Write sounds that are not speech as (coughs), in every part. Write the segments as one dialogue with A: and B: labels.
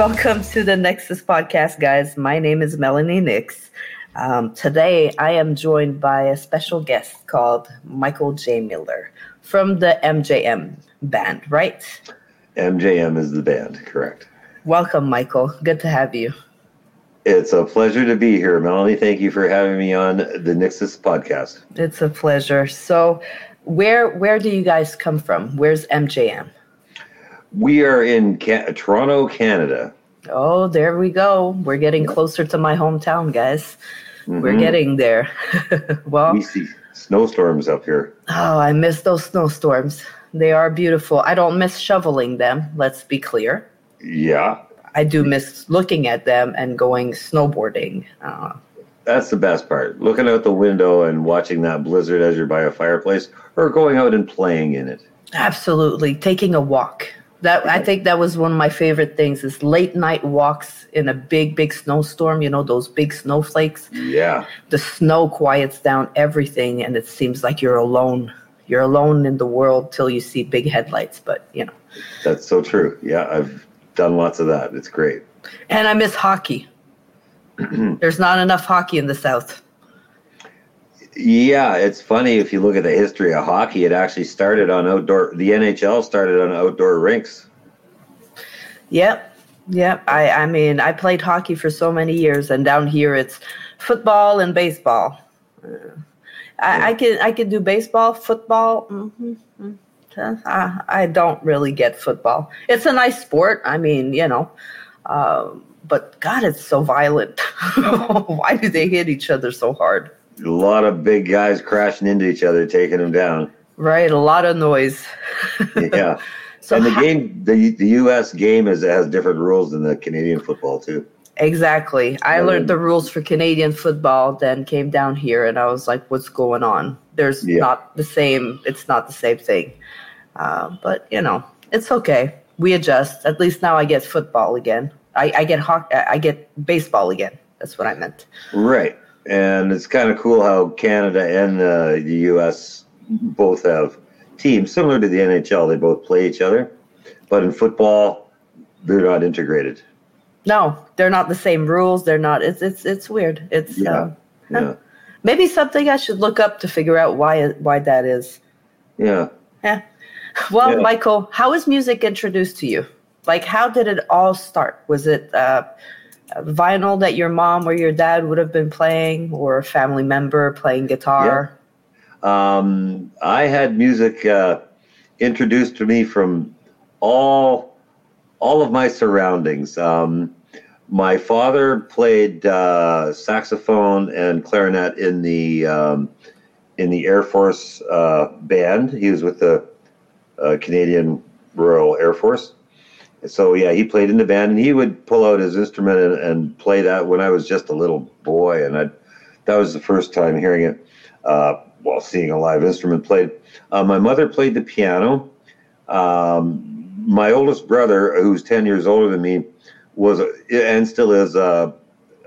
A: Welcome to the NYXUS podcast, guys. My name is Melany Nyx. Um, today, I am joined by a special guest called Michael J. Miller from the MJM band, right?
B: MJM is the band, correct.
A: Welcome, Michael. Good to have you.
B: It's a pleasure to be here, Melany. Thank you for having me on the NYXUS podcast.
A: It's a pleasure. So, where where do you guys come from? Where's MJM?
B: We are in Ca- Toronto, Canada.
A: Oh, there we go. We're getting closer to my hometown, guys. Mm-hmm. We're getting there. (laughs) well,
B: we see snowstorms up here.
A: Oh, I miss those snowstorms. They are beautiful. I don't miss shoveling them, let's be clear.
B: Yeah.
A: I do miss looking at them and going snowboarding. Uh,
B: That's the best part. Looking out the window and watching that blizzard as you're by a fireplace or going out and playing in it.
A: Absolutely. Taking a walk. That I think that was one of my favorite things is late night walks in a big, big snowstorm, you know, those big snowflakes.
B: Yeah.
A: The snow quiets down everything and it seems like you're alone. You're alone in the world till you see big headlights, but you know.
B: That's so true. Yeah, I've done lots of that. It's great.
A: And I miss hockey. (clears throat) There's not enough hockey in the South.
B: Yeah, it's funny if you look at the history of hockey. It actually started on outdoor. The NHL started on outdoor rinks.
A: Yep, yep. I, I mean, I played hockey for so many years, and down here it's football and baseball. Uh, I. I can I can do baseball, football. Mm-hmm, mm-hmm. I, I don't really get football. It's a nice sport. I mean, you know. Um, but God, it's so violent. (laughs) Why do they hit each other so hard?
B: A lot of big guys crashing into each other, taking them down.
A: Right, a lot of noise.
B: yeah. (laughs) So and the game, the the U.S. game is has different rules than the Canadian football too.
A: Exactly. I learned the rules for Canadian football, then came down here, and I was like, "What's going on?" There's yeah. not the same. It's not the same thing. Uh, but you know, it's okay. We adjust. At least now I get football again. I, I get hockey. I get baseball again. That's what I meant.
B: Right and it's kind of cool how Canada and uh, the U.S. both have teams similar to the NHL. They both play each other, but in football, they're not integrated.
A: No, they're not the same rules. They're not. It's it's it's weird. It's
B: yeah, uh, yeah.
A: maybe something I should look up to figure out why why that is.
B: Yeah.
A: Yeah. Well, yeah. Michael, how was music introduced to you? Like, how did it all start? Was it uh, vinyl that your mom or your dad would have been playing, or a family member playing guitar?
B: Yeah. Um, I had music uh, introduced to me from all all of my surroundings. Um, my father played uh, saxophone and clarinet in the um, in the Air Force uh, band. He was with the uh, Canadian Royal Air Force so yeah, he played in the band, and he would pull out his instrument and, and play that when I was just a little boy, and I that was the first time hearing it uh, while seeing a live instrument played. Uh, my mother played the piano. Um, my oldest brother, who's ten years older than me, was and still is a,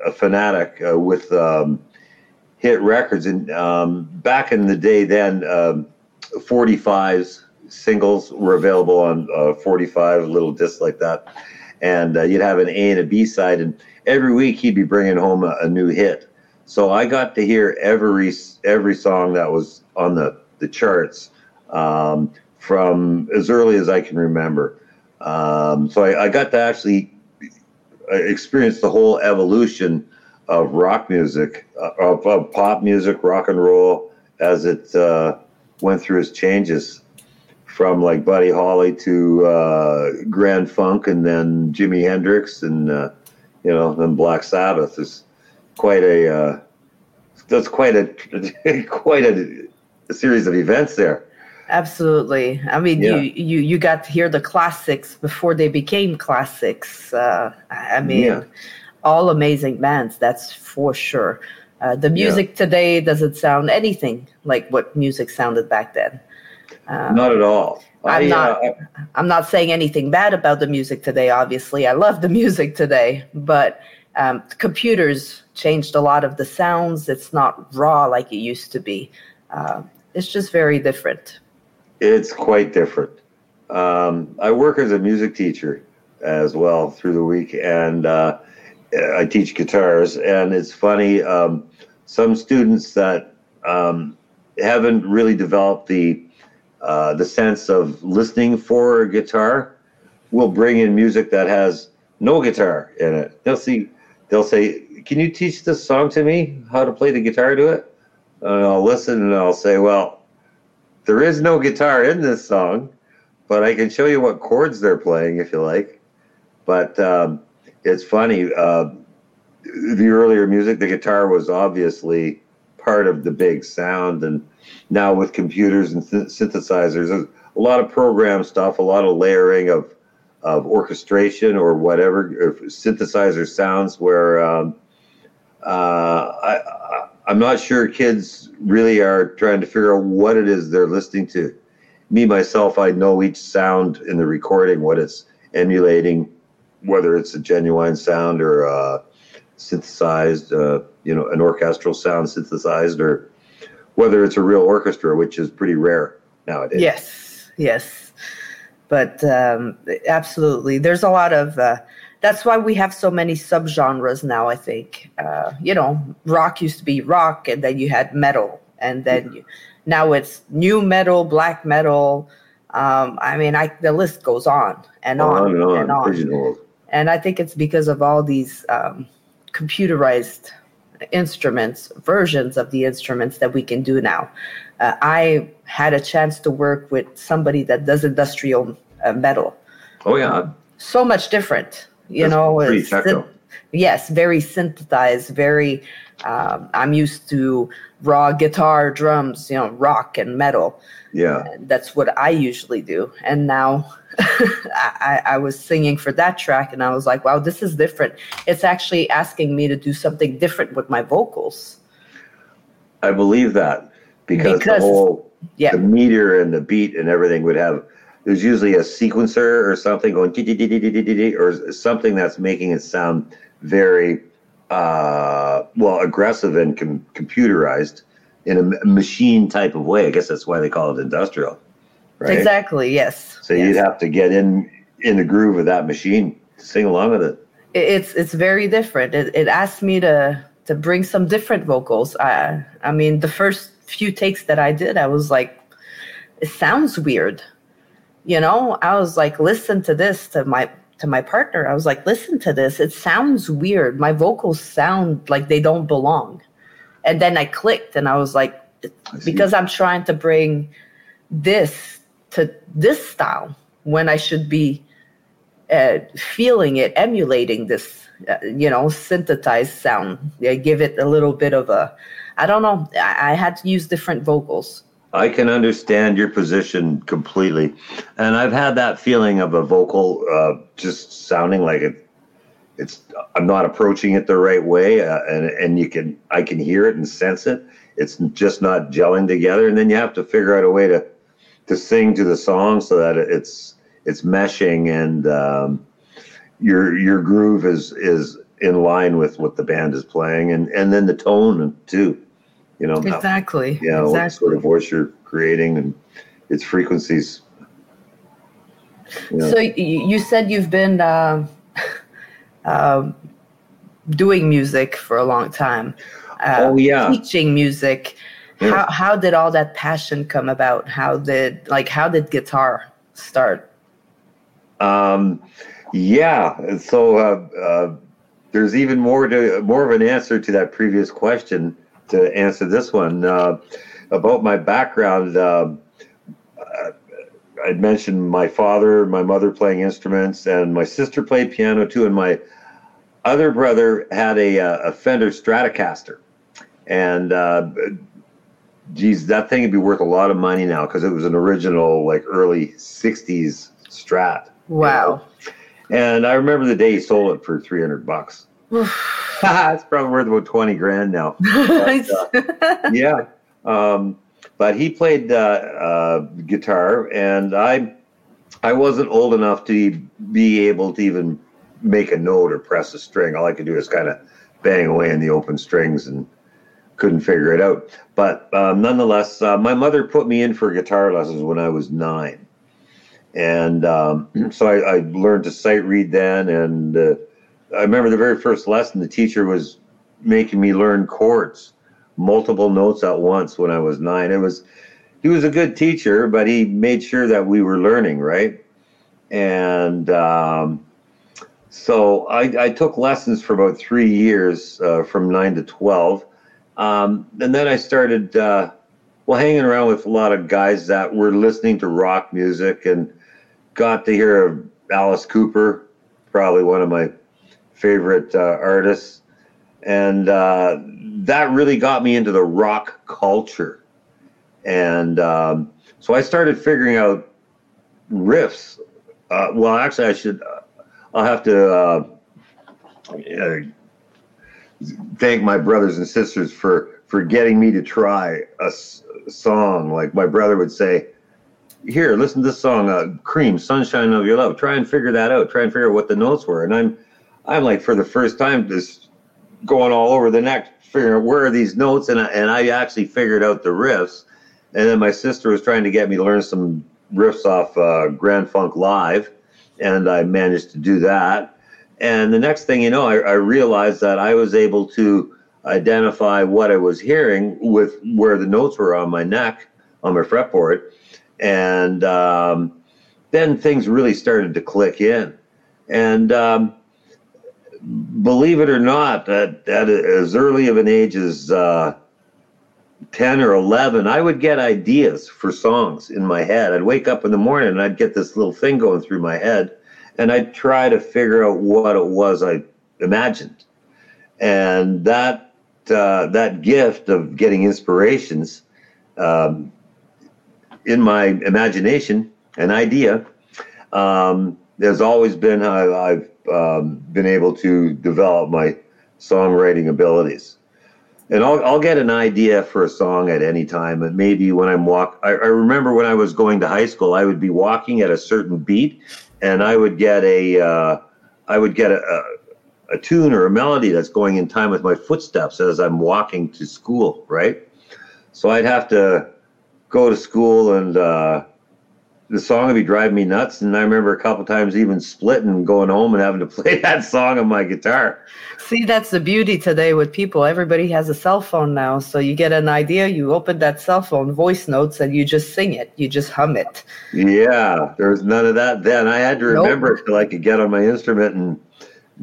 B: a fanatic uh, with um, hit records. And um, back in the day, then 45s um, singles were available on uh, 45, little discs like that. And uh, you'd have an A and a B side, and every week he'd be bringing home a, a, new hit. So I got to hear every every song that was on the the charts um, from as early as I can remember. Um, so I, I, got to actually uh, experience the whole evolution of rock music, uh, of, of, pop music, rock and roll, as it uh, went through its changes from like Buddy Holly to uh, Grand Funk, and then Jimi Hendrix, and uh, you know, then Black Sabbath is quite a uh, that's quite a (laughs) quite a, a, series of events there.
A: Absolutely. I mean, yeah. you, you you got to hear the classics before they became classics. Uh, I mean, yeah. all amazing bands. That's for sure. Uh, the music yeah. today doesn't sound anything like what music sounded back then.
B: Um, not at all.
A: I'm I, not. Uh, I'm not saying anything bad about the music today. Obviously, I love the (laughs) music today, but um, computers changed a lot of the sounds. It's not raw like it used to be. Uh, it's just very different.
B: It's quite different. Um, I work as a music teacher, as well through the week, and uh, I teach guitars. And it's funny, um, some students that um, haven't really developed the uh, the sense of listening for a guitar will bring in music that has no guitar in it. They'll see, they'll say, "Can you teach this song to me? How to play the guitar to it?" And I'll listen and I'll say, "Well, there is no guitar in this song, but I can show you what chords they're playing if you like." But um, it's funny. Uh, the earlier music, the guitar was obviously part of the big sound, and now with computers and th- synthesizers, there's a lot of program stuff, a lot of layering of of orchestration or whatever synthesizer sounds where um, uh, I, I'm not sure kids really are trying to figure out what it is they're listening to. Me myself, I know each sound in the recording, what it's emulating, whether it's a genuine sound or uh, synthesized, uh, you know, an orchestral sound synthesized, or whether it's a real orchestra, which is pretty rare nowadays.
A: Yes, yes but um, absolutely, there's a lot of. Uh, that's why we have so many subgenres now. I think uh, you know, rock used to be rock, and then you had metal, and then you, now it's new metal, black metal. Um, I mean, I the list goes on and on, on and on. And, on. and I think it's because of all these um, computerized instruments, versions of the instruments that we can do now. Uh, I had a chance to work with somebody that does industrial uh, metal.
B: Oh yeah.
A: So much different, you That's know. Pretty yes, very synthesized, very. Um, I'm used to raw guitar, drums, you know, rock and metal.
B: Yeah,
A: that's what I usually do. And now (laughs) I, I was singing for that track, and I was like, "Wow, this is different." It's actually asking me to do something different with my vocals.
B: I believe that because, because the whole yeah. the meter and the beat and everything would have there's usually a sequencer or something going or something that's making it sound very uh, well aggressive and com- computerized in a machine type of way. I guess that's why they call it industrial.
A: Right? Exactly. Yes.
B: So
A: yes.
B: you'd have to get in in the groove of that machine to sing along with it.
A: It's it's very different. It, it asked me to to bring some different vocals. I I mean, the first few takes that I did, I was like, it sounds weird you know i was like listen to this to my to my partner i was like listen to this it sounds weird my vocals sound like they don't belong and then i clicked and i was like because i'm trying to bring this to this style when i should be uh, feeling it emulating this uh, you know synthesized sound yeah, give it a little bit of a i don't know I, I had to use different vocals
B: I can understand your position completely, and I've had that feeling of a vocal uh, just sounding like it. It's I'm not approaching it the right way, uh, and and you can I can hear it and sense it. It's just not gelling together, and then you have to figure out a way to to sing to the song so that it's it's meshing and um, your your groove is is in line with what the band is playing, and and then the tone too you know?
A: Exactly.
B: Yeah you know,
A: exactly.
B: what sort of voice you're creating and its frequencies.
A: You know. so you said you've been uh, uh, (laughs) doing music for a long time.
B: Uh, oh yeah.
A: teaching music how, how did all that passion come about how did like how did guitar start
B: um yeah so uh, uh, there's even more to more of an answer to that previous question to answer this one. Uh, about my background, uh, I'd mentioned my father, my mother playing instruments, and my sister played piano too. And my other brother had a, a Fender Stratocaster. And uh, geez, that thing would be worth a lot of money now because it was an original, like early 60s Strat.
A: Wow.
B: You know? And I remember the day he sold it for 300 bucks. (laughs) it's probably worth about 20 grand now. (laughs) But, uh, yeah. Um, but he played uh, uh, guitar, and I, I wasn't old enough to be able to even make a note or press a string. All I could do is kind of bang away in the open strings and couldn't figure it out. But um, nonetheless, uh, my mother put me in for guitar lessons when I was nine. and um, (clears throat) so I, I, learned to sight read then. And uh, I remember the very first lesson, the teacher was making me learn chords, multiple notes at once when I was nine. It was he was a good teacher, but he made sure that we were learning, right? And um, so I, I, took lessons for about three years, uh, from nine to twelve, um, and then I started uh, well hanging around with a lot of guys that were listening to rock music and got to hear Alice Cooper, probably one of my favorite uh, artists, and uh, that really got me into the rock culture. And um, so I started figuring out riffs. Uh, well, actually, I should. Uh, I'll have to uh, uh, thank my brothers and sisters for for getting me to try a, song. Like my brother would say, here, listen to this song, uh, Cream, Sunshine of Your Love. Try and figure that out. Try and figure out what the notes were. And I'm, I'm like, for the first time, just going all over the neck, figuring out where are these notes. And I, and I actually figured out the riffs. And then my sister was trying to get me to learn some riffs off uh, Grand Funk Live. And I managed to do that. And the next thing you know, I, I realized that I was able to identify what I was hearing with where the notes were on my neck, on my fretboard and um, then things really started to click in. And um, believe it or not, at, at as early of an age as uh, 10 or 11, I would get ideas for songs in my head. I'd wake up in the morning and I'd get this little thing going through my head, and I'd try to figure out what it was I imagined. And that uh, that gift of getting inspirations um, in my imagination, an idea. Um, there's always been how I've um, been able to develop my songwriting abilities. And I'll, I'll get an idea for a song at any time. And maybe when I'm walk, I, I remember when I was going to high school, I would be walking at a certain beat, and I would get a, uh, I would get a, a, a tune or a melody that's going in time with my footsteps as I'm walking to school, right? So I'd have to go to school and uh, the song would be driving me nuts. And I remember a couple times even splitting and going home and having to (laughs) play that song on my guitar.
A: See, that's the beauty today with people. Everybody has a cell phone now. So you get an idea, you open that cell phone voice notes and you just sing it. You just hum it.
B: Yeah, there was none of that then. I had to remember nope. it till I could get on my instrument and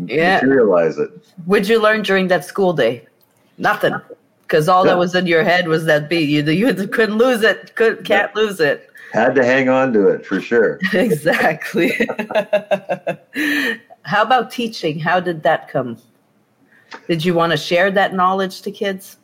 B: yeah. materialize it.
A: What'd you learn during that school day? Nothing because all yeah. that was in your head was that beat. You you couldn't lose it. Could can't yeah. lose it.
B: Had to hang on to it for sure. (laughs)
A: exactly. (laughs) How about teaching? How did that come? Did you want to share that knowledge to kids?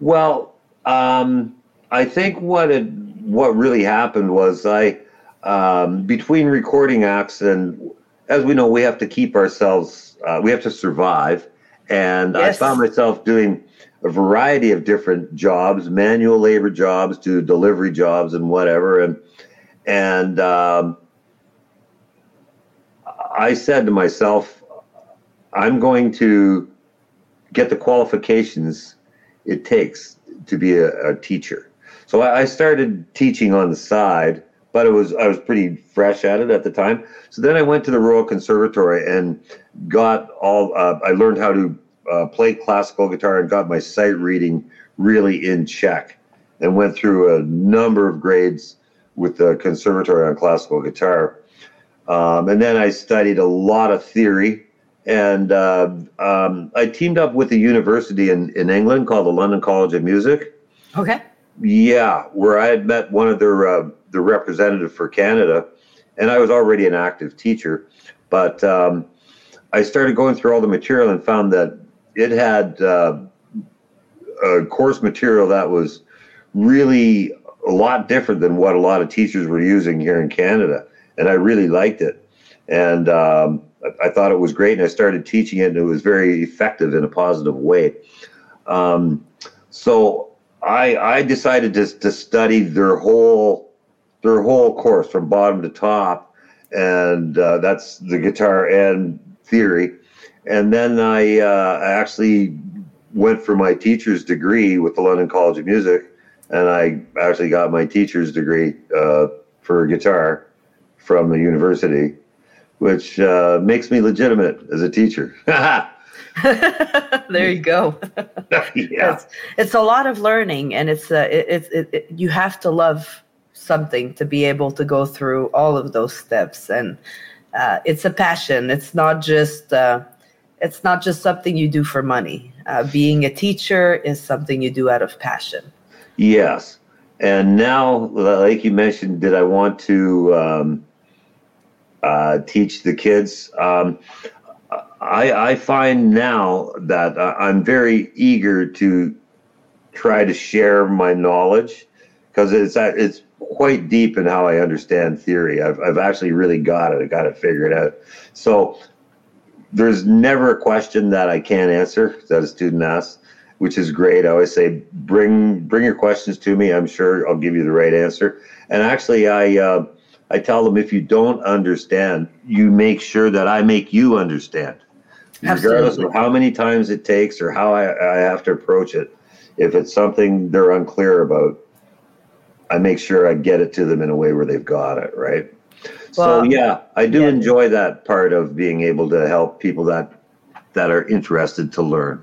B: Well, um, I think what it, what really happened was I um, between recording acts and as we know we have to keep ourselves uh, we have to survive and yes. I found myself doing a variety of different jobs, manual labor jobs to delivery jobs and whatever. And and um, I said to myself, I'm going to get the qualifications it takes to be a, a teacher. So I, I started teaching on the side, but it was I was pretty fresh at it at the time. So then I went to the Royal Conservatory and got all. Uh, I learned how to uh, played classical guitar and got my sight reading really in check and went through a number of grades with the conservatory on classical guitar. Um, and then I studied a lot of theory. And uh, um, I teamed up with a university in, in England called the London College of Music.
A: Okay.
B: Yeah, where I had met one of their uh, the representative for Canada, and I was already an active teacher. But um, I started going through all the material and found that it had uh, a course material that was really a lot different than what a lot of teachers were using here in Canada, and I really liked it. And um, I, I, thought it was great, and I started teaching it, and it was very effective in a positive way. Um, so I, I decided to, to study their whole their whole course from bottom to top, and uh, that's the guitar and theory and then I uh, actually went for my teacher's degree with the London College of Music, and I actually got my teacher's degree uh, for guitar from the university, which uh, makes me legitimate as a teacher. (laughs) (laughs)
A: there you go. (laughs)
B: yeah.
A: It's, it's, a lot of learning, and it's uh, it, it, it, you have to love something to be able to go through all of those steps, and uh, it's a passion. It's not just uh, it's not just something you do for money. Uh, being a teacher is something you do out of passion.
B: Yes, and now, like you mentioned, did I want to um, uh, teach the kids? Um, I, I find now that I'm very eager to try to share my knowledge because it's it's quite deep in how I understand theory. I've I've actually really got it. I got it figured out. So there's never a question that I can't answer that a student asks, which is great. I always say bring bring your questions to me. I'm sure I'll give you the right answer. And actually, I. Uh, I tell them if you don't understand, you make sure that I make you understand regardless of how many times it takes or how I, I have to approach it. If it's something they're unclear about, I make sure I get it to them in a way where they've got it right. Well, so yeah, I do yeah. enjoy that part of being able to help people that that are interested to learn.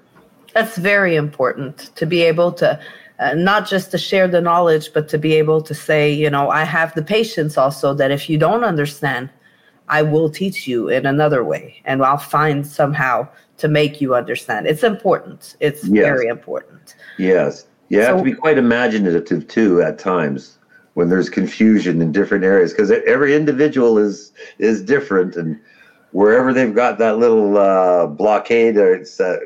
A: That's very important to be able to uh, not just to share the knowledge, but to be able to say, you know, I have the patience also that if you don't understand, I will teach you in another way and I'll find somehow to make you understand. It's important. It's yes. very important.
B: Yes. You have so, to be quite imaginative too at times when there's confusion in different areas because every individual is is different and wherever they've got that little uh, blockade or it's uh,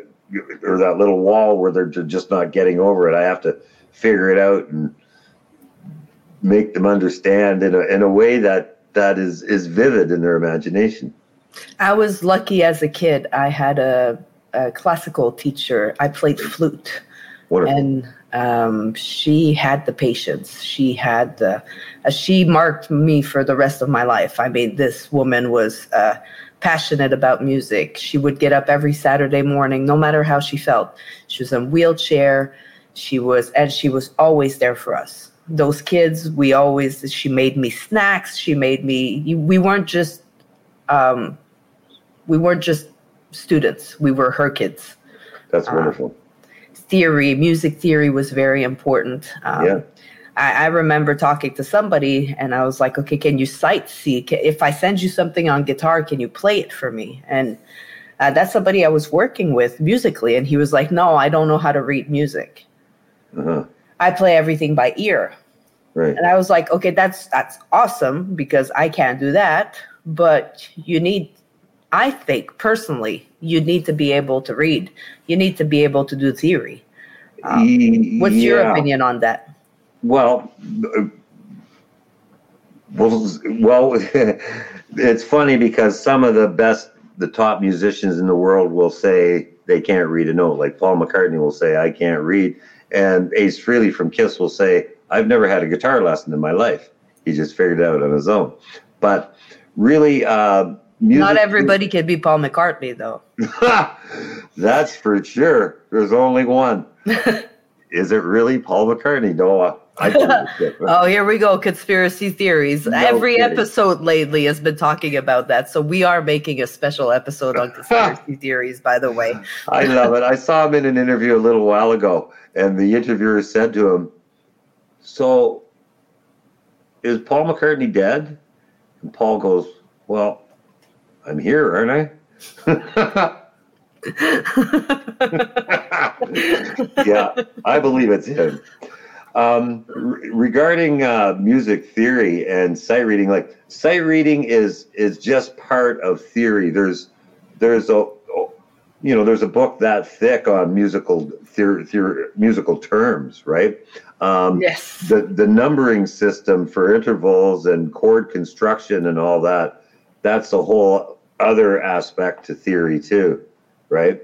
B: or that little wall where they're just not getting over it, I have to figure it out and make them understand in a in a way that that is is vivid in their imagination.
A: I was lucky as a kid. I had a, a classical teacher. I played flute,
B: Wonderful.
A: and um, she had the patience. She had the. Uh, she marked me for the rest of my life. I mean, this woman was uh, passionate about music. She would get up every Saturday morning, no matter how she felt. She was in wheelchair. She was, and she was always there for us those kids we always she made me snacks she made me we weren't just um, we weren't just students we were her kids
B: that's wonderful um,
A: theory music theory was very important
B: um, yeah
A: I, I, remember talking to somebody and I was like, okay, can you sight see? if I send you something on guitar, can you play it for me? And uh, that's somebody I was working with musically. And he was like, no, I don't know how to read music. Uh-huh. I play everything by ear.
B: Right.
A: And I was like, okay, that's that's awesome because I can't do that. But you need, I think personally, you need to be able to read. You need to be able to do theory. Um, what's yeah. your opinion on that?
B: Well, well, well, (laughs) it's funny because some of the best, the top musicians in the world will say they can't read a note. Like Paul McCartney will say, "I can't read," And Ace Frehley from Kiss will say, I've never had a guitar lesson in my life. He just figured it out on his own. But really, uh,
A: music- not everybody can be Paul McCartney, though. (laughs)
B: That's for sure. There's only one. (laughs) Is it really Paul McCartney, Noah? (laughs)
A: oh, here we go. Conspiracy theories. No Every kidding. episode lately has been talking about that. So we are making a special episode on conspiracy theories, by the way.
B: I love it. I saw him in an interview a little while ago, and the interviewer said to him, So is Paul McCartney dead? And Paul goes, Well, I'm here, aren't I? (laughs) yeah, I believe it's him. Um, re- regarding uh, music theory and sight reading, like sight reading is is just part of theory. There's there's a you know there's a book that thick on musical theory, theory musical terms, right?
A: Um, yes.
B: The the numbering system for intervals and chord construction and all that. That's a whole other aspect to theory too, right?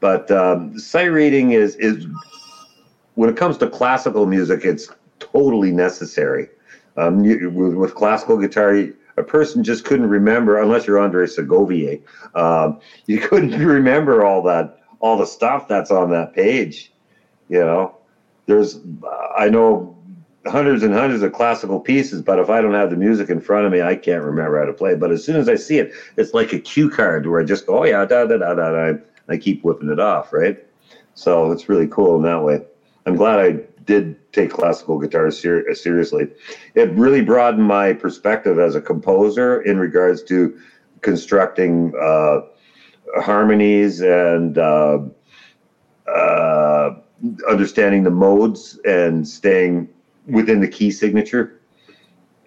B: But um, sight reading is is when it comes to classical music, it's totally necessary. Um, you, with, with, classical guitar, a person just couldn't remember, unless you're Andre Segovia, um, (laughs) you couldn't remember all that, all the stuff that's on that page. You know, there's, I know hundreds and hundreds of classical pieces, but if I don't have the music in front of me, I can't remember how to play. But as soon as I see it, it's like a cue card where I just go, oh yeah, da da da da da. I keep whipping it off, right? So it's really cool in that way. I'm glad I did take classical guitar ser- seriously. It really broadened my perspective as a composer in regards to constructing uh, harmonies and uh, uh, understanding the modes and staying within the key signature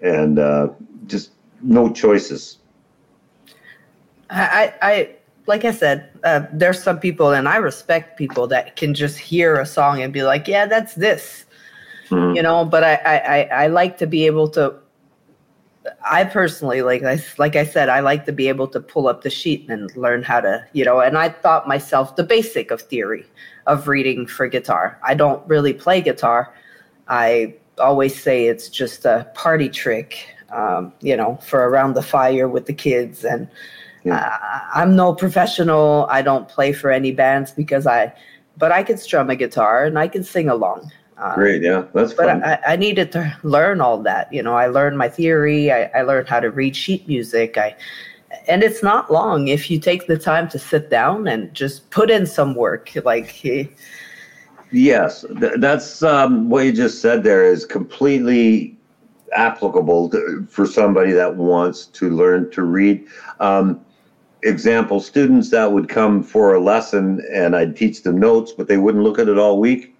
B: and uh, just no choices.
A: I, I, like I said, uh, there's some people, and I respect people that can just hear a song and be like, "Yeah, that's this," mm-hmm. you know. But I, I, I like to be able to. I personally like I like I said, I like to be able to pull up the sheet and learn how to, you know. And I thought myself the basic of theory of reading for guitar. I don't really play guitar. I always say it's just a party trick, um, you know, for around the fire with the kids. And uh, I'm no professional. I don't play for any bands because I, but I can strum a guitar and I can sing along.
B: Um, Great, yeah, that's
A: but. I, I, needed to learn all that. You know, I learned my theory. I, I learned how to read sheet music. I, and it's not long if you take the time to sit down and just put in some work. Like (laughs)
B: Yes, that's um, what you just said. There is completely applicable to, for somebody that wants to learn to read. Um, example: students that would come for a lesson, and I'd teach them notes, but they wouldn't look at it all week,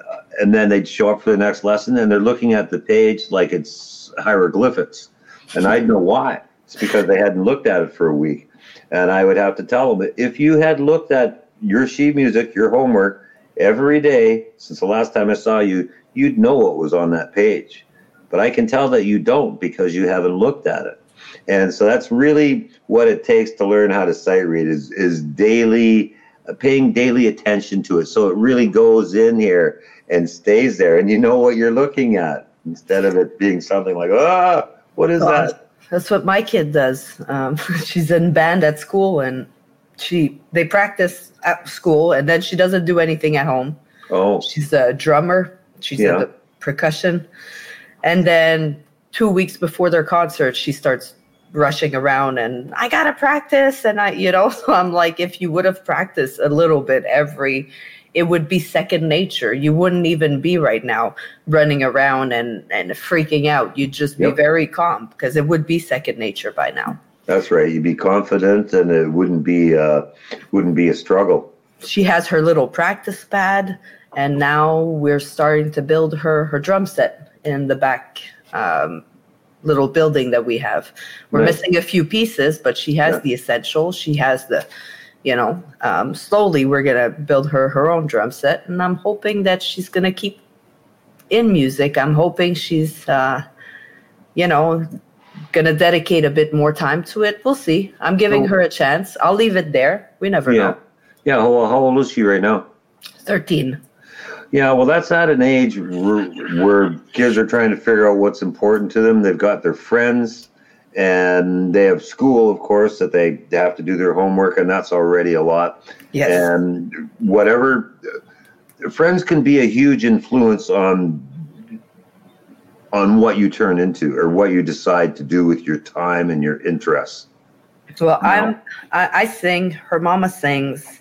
B: uh, and then they'd show up for the next lesson, and they're looking at the page like it's hieroglyphics, and I'd know why. It's because they hadn't looked at it for a week, and I would have to tell them if you had looked at your sheet music, your homework every day since the last time I saw you, you'd know what was on that page. But I can tell that you don't because you haven't looked at it. And so that's really what it takes to learn how to sight read is, is daily, uh, paying daily attention to it. So it really goes in here and stays there and you know what you're looking at instead of it being something like, ah, what is that?
A: That's what my kid does. Um, (laughs) she's in band at school and she they practice at school and then she doesn't do anything at home.
B: Oh.
A: She's a drummer. She's yeah. the percussion. And then two weeks before their concert, she starts rushing around and I gotta practice. And I, you know, (laughs) so I'm like, if you would have practiced a little bit every it would be second nature. You wouldn't even be right now running around and, and freaking out. You'd just be yep. very calm because it would be second nature by now.
B: That's right. You'd be confident, and it wouldn't be uh, wouldn't be a struggle.
A: She has her little practice pad, and now we're starting to build her her drum set in the back um, little building that we have. We're nice. missing a few pieces, but she has yeah. the essentials. She has the, you know, um, slowly we're gonna build her her own drum set, and I'm hoping that she's gonna keep in music. I'm hoping she's, uh, you know, gonna dedicate a bit more time to it. We'll see. I'm giving oh. her a chance. I'll leave it there. We never
B: yeah.
A: know.
B: Yeah. How, how old is she right now?
A: Thirteen.
B: Yeah, well, that's at an age where, where kids are trying to figure out what's important to them. They've got their friends, and they have school, of course, that they have to do their homework, and that's already a lot.
A: Yes.
B: And whatever, friends can be a huge influence on on what you turn into or what you decide to do with your time and your interests.
A: Well, I'm I, I sing. Her mama sings.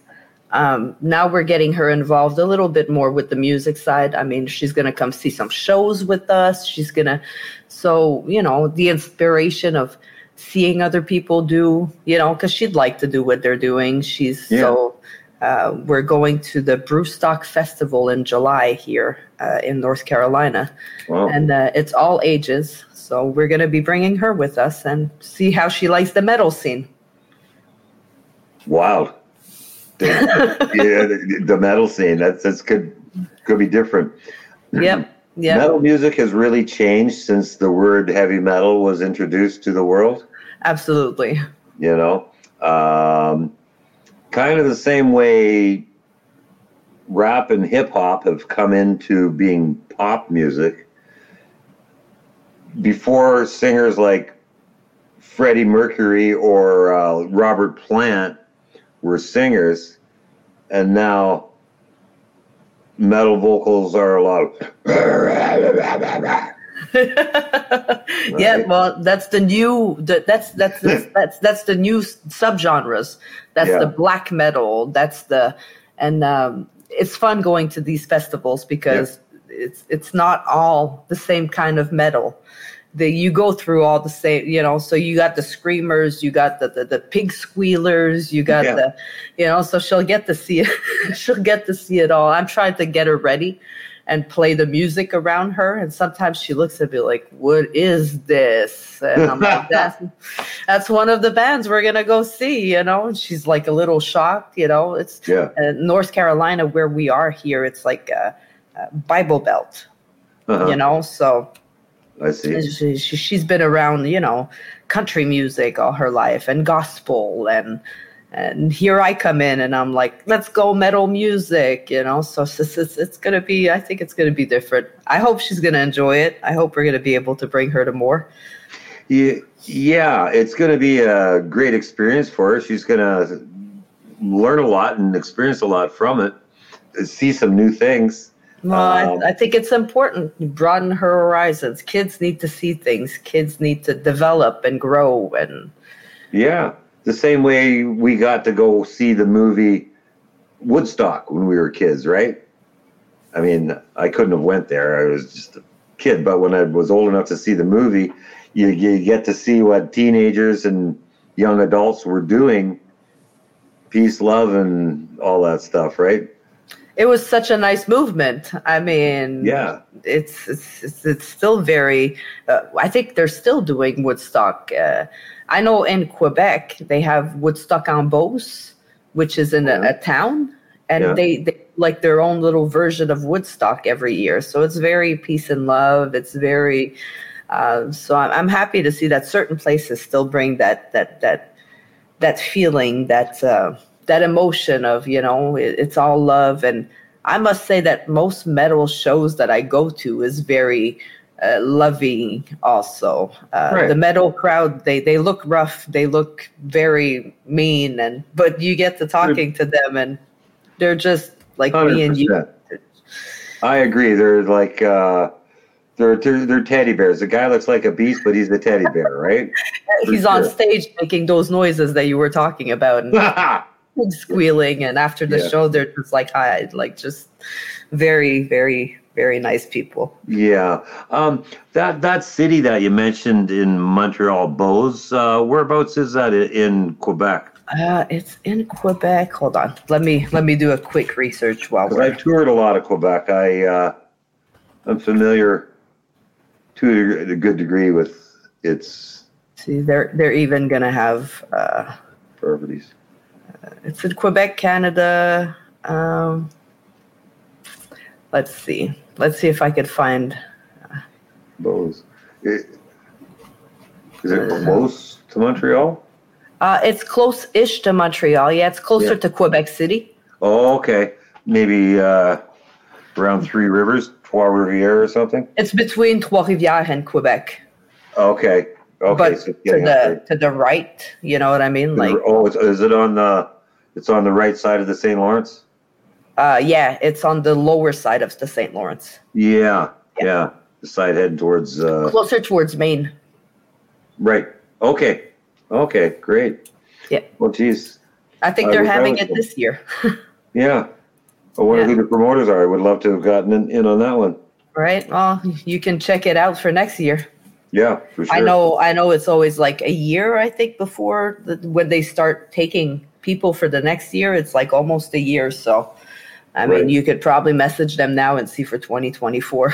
A: Um, now we're getting her involved a little bit more with the music side. I mean, she's gonna come see some shows with us. She's gonna, so you know, the inspiration of seeing other people do, you know, because she'd like to do what they're doing. She's yeah. so uh, we're going to the Brewstock Festival in July here uh, in North Carolina, wow. and uh, it's all ages. So we're going to be bringing her with us and see how she likes the metal scene.
B: Wow, the, (laughs) yeah, the, the, metal scene that's that's could could be different.
A: Yep. (clears throat) Yeah.
B: Metal music has really changed since the word heavy metal was introduced to the world.
A: Absolutely.
B: You know, um, kind of the same way rap and hip hop have come into being pop music. Before singers like Freddie Mercury or uh, Robert Plant were singers, and now metal vocals are a lot of. (laughs)
A: yeah, well, that's the new. That's, that's that's (laughs) that's that's the new subgenres. That's
B: Yeah.
A: the black metal. That's the and um, it's fun going to these festivals because it's it's not all the same kind of metal. That you go through all the same, you know. So you got the screamers, you got the the, the pig squealers, you got
B: Yeah.
A: the, you know. So she'll get to see it. (laughs) she'll get to see it all. I'm trying to get her ready and play the music around her. And sometimes she looks at me like, "What is this?" And I'm like, (laughs) "That's that's one of the bands we're gonna go see," you know. And she's like a little shocked, you know. It's
B: Yeah.
A: uh, North Carolina where we are here. It's like a, a Bible Belt,
B: Uh-huh.
A: you know. So
B: I see.
A: she, she, she's been around, you know, country music all her life and gospel and and here I come in and I'm like, let's go metal music, you know. So it's, it's, it's, it's gonna be, I think it's gonna be different. I hope she's gonna enjoy it. I hope we're gonna be able to bring her to more.
B: Yeah, yeah, it's going to be a great experience for her. She's going to learn a lot and experience a lot from it, see some new things.
A: Well,
B: Um,
A: I, I think it's important. You broaden her horizons. Kids need to see things. Kids need to develop and grow. And
B: Yeah, the same way we got to go see the movie Woodstock when we were kids, right? I mean, I couldn't have went there. I was just a kid, but when I was old enough to see the movie, you, you get to see what teenagers and young adults were doing, peace, love, and all that stuff, right?
A: it was such a nice movement. I mean,
B: Yeah.
A: it's it's it's, it's still very. Uh, I think they're still doing Woodstock. Uh, I know in Quebec they have Woodstock en Beauce, which is in a, a town, and
B: Yeah.
A: they, they like their own little version of Woodstock every year. So it's very peace and love. It's very. Uh, so I'm, I'm happy to see that certain places still bring that that that that feeling that uh, that emotion of you know it, it's all love and i must say that most metal shows that i go to is very uh, loving also uh,
B: Right.
A: the metal crowd they they look rough they look very mean and but you get to talking to them and they're just like me and you
B: I agree. They're like uh, they're, they're they're teddy bears. The guy looks like a beast, but he's the teddy bear, right? (laughs) For
A: he's on
B: sure.
A: stage making those noises that you were talking about and (laughs) squealing and after the
B: Yeah.
A: show they're just like hi like just very very very nice people
B: yeah. Um, that that city that you mentioned in Montreal, Beauce. Uh, whereabouts is that in Quebec?
A: uh it's in quebec hold on let me let me do a quick research while we're
B: I've toured a lot of Quebec. I uh, I'm familiar to a a good degree with its
A: see they're they're even gonna have uh
B: properties.
A: it's in quebec canada um let's see let's see if i could find.
B: It- Is it close to Montreal?
A: uh it's close-ish to montreal yeah it's closer
B: Yeah.
A: to quebec city
B: Oh, okay. Maybe uh, around Three Rivers, Trois Rivières or something.
A: it's between trois-rivières and quebec
B: Okay. Okay.
A: but
B: so
A: to the to the right you know what i mean like
B: oh, it's, is it on the? It's on the right side of the St. Lawrence.
A: Uh, yeah, it's on the lower side of the St. Lawrence,
B: Yeah, yeah. The side heading towards. Uh,
A: closer towards Maine.
B: right. Okay. Okay. Great.
A: Yeah.
B: Well, geez.
A: I think they're having it this year, (laughs)
B: Yeah. I wonder
A: Yeah.
B: who the promoters are. I would love to have gotten in, in on that one.
A: right? Well, you can check it out for next year.
B: Yeah, for sure.
A: I know, I know, it's always like a year. I think before the, when they start taking people for the next year, it's like almost a year. So, I mean, you could probably message them now and see for 2024.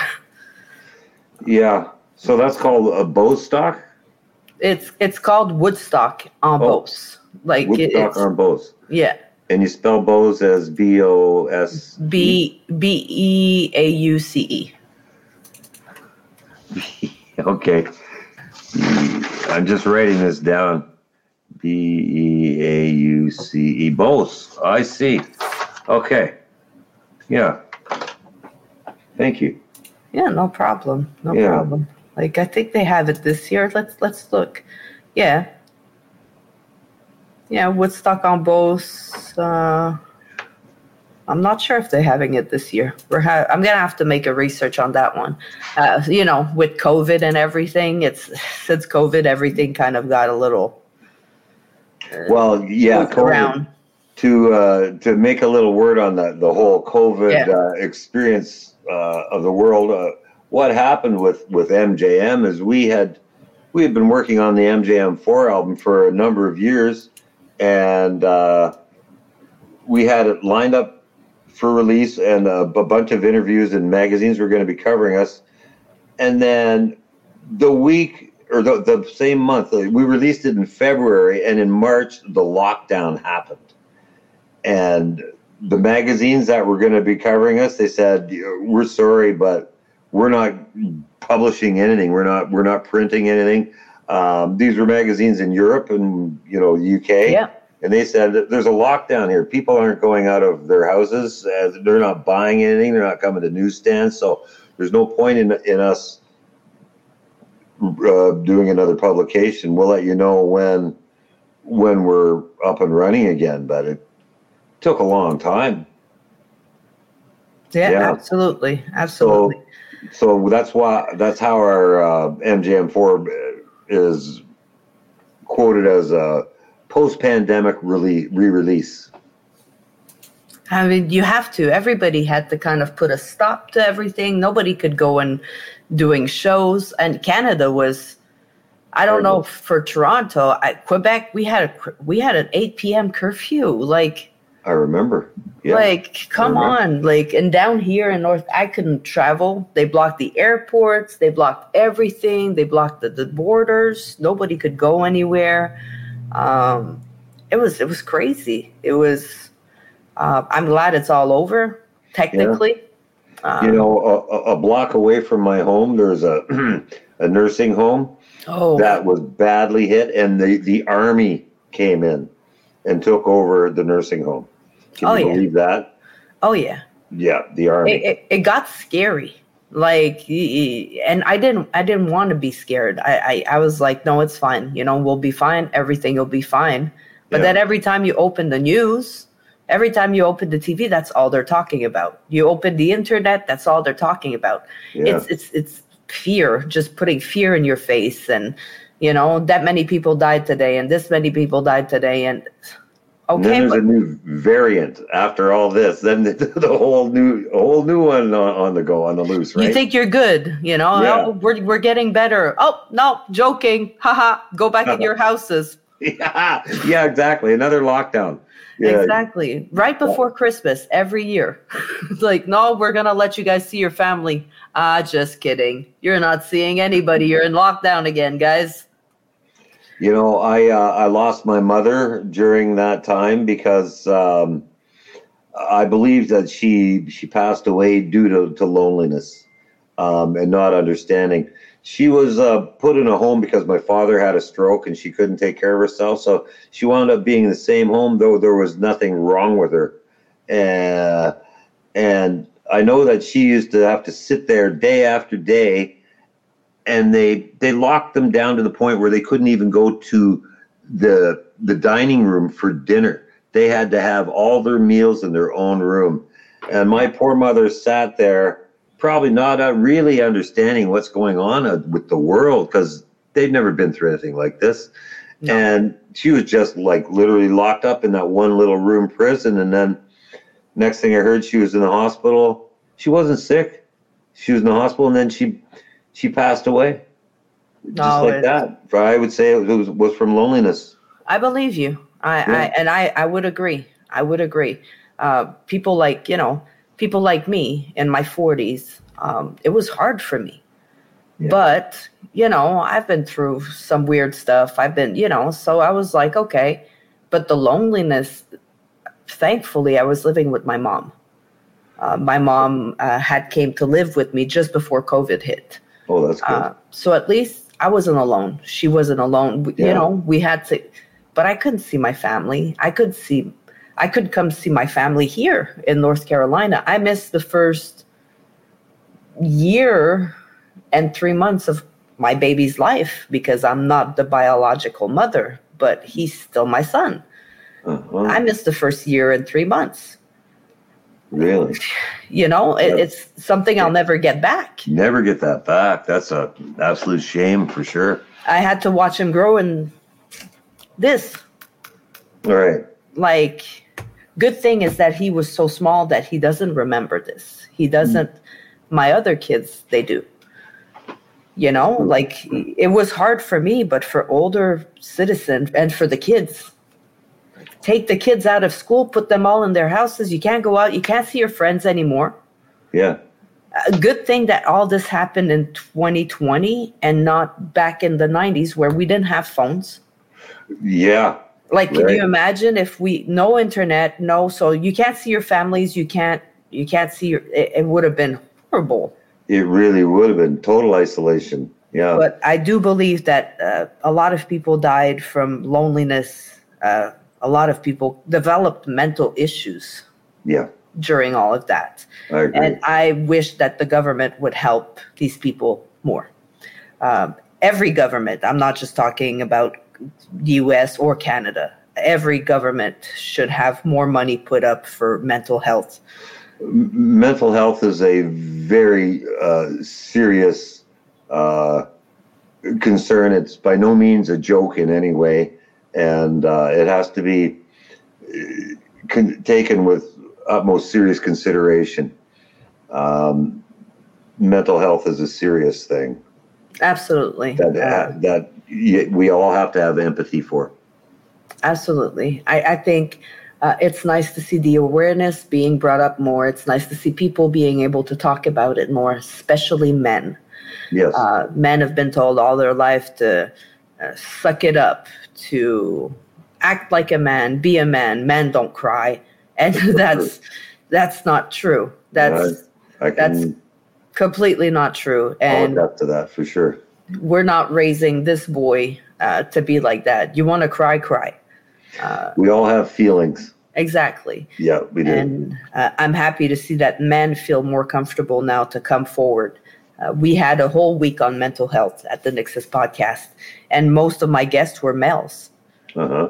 B: Yeah. So that's called a bow stock.
A: It's it's called Woodstock on
B: Oh.
A: Beauce. Like it,
B: Woodstock
A: it's
B: on bows.
A: yeah,
B: And you spell bows as B O S
A: B B E A U C E. (laughs)
B: Okay. I'm just writing this down. B E A U C E. Bose. I see. Okay. Yeah. Thank you.
A: Yeah, no problem. No
B: Yeah.
A: problem. Like I think they have it this year. Let's let's look. Yeah. Yeah, Woodstock on both. Uh, I'm not sure if they're having it this year. We're ha- I'm gonna have to make a research on that one. Uh, you know, with COVID and everything, it's (laughs) since COVID, everything kind of got a little.
B: Uh, well, yeah, COVID, around. To uh, to make a little word on the the whole COVID yeah. uh, experience uh, of the world. Uh, what happened with with MJM is we had we had been working on the MJM4 album for a number of years, and uh, we had it lined up for release, and a, a bunch of interviews and magazines were going to be covering us. And then the week or the, the same month, we released it in February, and in March, the lockdown happened. And the magazines that were going to be covering us, they said, "We're sorry, but we're not publishing anything. We're not we're not printing anything." Um, these were magazines in Europe and you know UK.
A: Yeah
B: and they said there's a lockdown here. People aren't going out of their houses. Uh, they're not buying anything. They're not coming to newsstands. So there's no point in in us uh, doing another publication. We'll let you know when when we're up and running again. But it took a long time.
A: Yeah, yeah. absolutely, absolutely.
B: So, so, that's why that's how our uh, MJM4 is quoted as a post-pandemic really re-release?
A: I mean, you have to. Everybody had to kind of put a stop to everything. Nobody could go and doing shows, and Canada was. I don't know for Toronto, I, Quebec. We had a we had an eight p.m. curfew. Like
B: I remember.
A: Yeah. Like, come on. Like, and down here in North, I couldn't travel. They blocked the airports. They blocked everything. They blocked the, the borders. Nobody could go anywhere. Um, it was it was crazy. It was. Uh, I'm glad it's all over. Technically,
B: yeah. um, you know, a, a, block away from my home, there's a (clears throat) a nursing home
A: oh.
B: that was badly hit, and the the army came in and took over the nursing home. Can oh, you believe yeah. that?
A: Oh yeah.
B: Yeah, the army.
A: It, it, it got scary like and i didn't i didn't want to be scared I, I, I was like no it's fine you know we'll be fine everything will be fine but yeah. then every time you open the news every time you open the tv that's all they're talking about you open the internet that's all they're talking about yeah. it's it's it's fear just putting fear in your face and you know that many people died today and this many people died today and
B: Okay, then there's but, a new variant after all this. Then (laughs) the, the whole new, whole new one on, on, the go on the loose, right?
A: You think you're good, you know? Yeah. Oh, we're we're getting better. Oh no, joking. Haha. Go back in (laughs) your houses.
B: yeah, yeah, exactly. Another lockdown. Yeah.
A: Exactly. Right before Christmas every year. (laughs) like, no, we're gonna let you guys see your family. Ah, just kidding. You're not seeing anybody. You're in lockdown again, guys.
B: You know, I uh, I lost my mother during that time because um, I believe that she she passed away due to, to loneliness um, and not understanding. She was uh, put in a home because my father had a stroke and she couldn't take care of herself. So she wound up being in the same home, though there was nothing wrong with her. Uh, and I know that she used to have to sit there day after day and they they locked them down to the point where they couldn't even go to the the dining room for dinner. They had to have all their meals in their own room. And my poor mother sat there, probably not uh, really understanding what's going on uh, with the world because they'd never been through anything like this. No. And she was just like literally locked up in that one little room prison. And then next thing I heard, she was in the hospital. She wasn't sick. She was in the hospital, and then she she passed away. Just no, like that. I would say it was, was from loneliness.
A: I believe you. I, yeah. I and I, I would agree. I would agree. Uh, people like you know, people like me in my forties. Um, it was hard for me, yeah. but you know, I've been through some weird stuff. I've been, you know, so I was like, okay, but the loneliness. Thankfully, I was living with my mom. Uh, my mom uh, had came to live with me just before COVID hit.
B: Oh, that's good. Uh,
A: so at least I wasn't alone. She wasn't alone. Yeah. You know, we had to, but I couldn't see my family. I could see, I could come see my family here in North Carolina. I missed the first year and three months of my baby's life because I'm not the biological mother, but he's still my son. Uh-huh. I missed the first year and three months.
B: Really?
A: You know, it, it's something I'll never get back.
B: Never get that back. That's a absolute shame for sure.
A: I had to watch him grow in this.
B: All right.
A: Like, good thing is that he was so small that he doesn't remember this. He doesn't. My other kids, they do. You know, like it was hard for me, but for older citizens and for the kids, take the kids out of school, put them all in their houses. You can't go out. You can't see your friends anymore.
B: Yeah.
A: a good thing that all this happened in 2020 and not back in the 90s where we didn't have phones.
B: Yeah.
A: Like, can you imagine if we no internet, no, so you can't see your families, you can't, you can't see your. It, it would have been horrible.
B: It really would have been total isolation. Yeah.
A: But I do believe that uh, a lot of people died from loneliness. Uh, a lot of people developed mental issues
B: yeah.
A: during all of that.
B: I.
A: And I wish that the government would help these people more. Um, every government, I'm not just talking about the US or Canada, every government should have more money put up for mental health.
B: Mental health is a very uh, serious uh, concern. It's by no means a joke in any way, and uh, it has to be uh, con- taken with utmost serious consideration. Um, mental health is a serious thing
A: Absolutely.
B: that
A: Uh,
B: that y- we all have to have empathy for.
A: Absolutely. I, I think uh, it's nice to see the awareness being brought up more. It's nice to see people being able to talk about it more, especially men.
B: Yes.
A: Uh, men have been told all their life to uh, suck it up, to act like a man, be a man. Men don't cry, and (laughs) that's that's not true. That's
B: I
A: that's completely not true.
B: and
A: And
B: up to that for sure.
A: we're not raising this boy uh, to be like that. You want to cry, cry. Uh,
B: We all have feelings.
A: exactly.
B: Yeah, we do.
A: And uh, I'm happy to see that men feel more comfortable now to come forward. Uh, we had a whole week on mental health at the NYXUS podcast, and most of my guests were males.
B: Uh huh.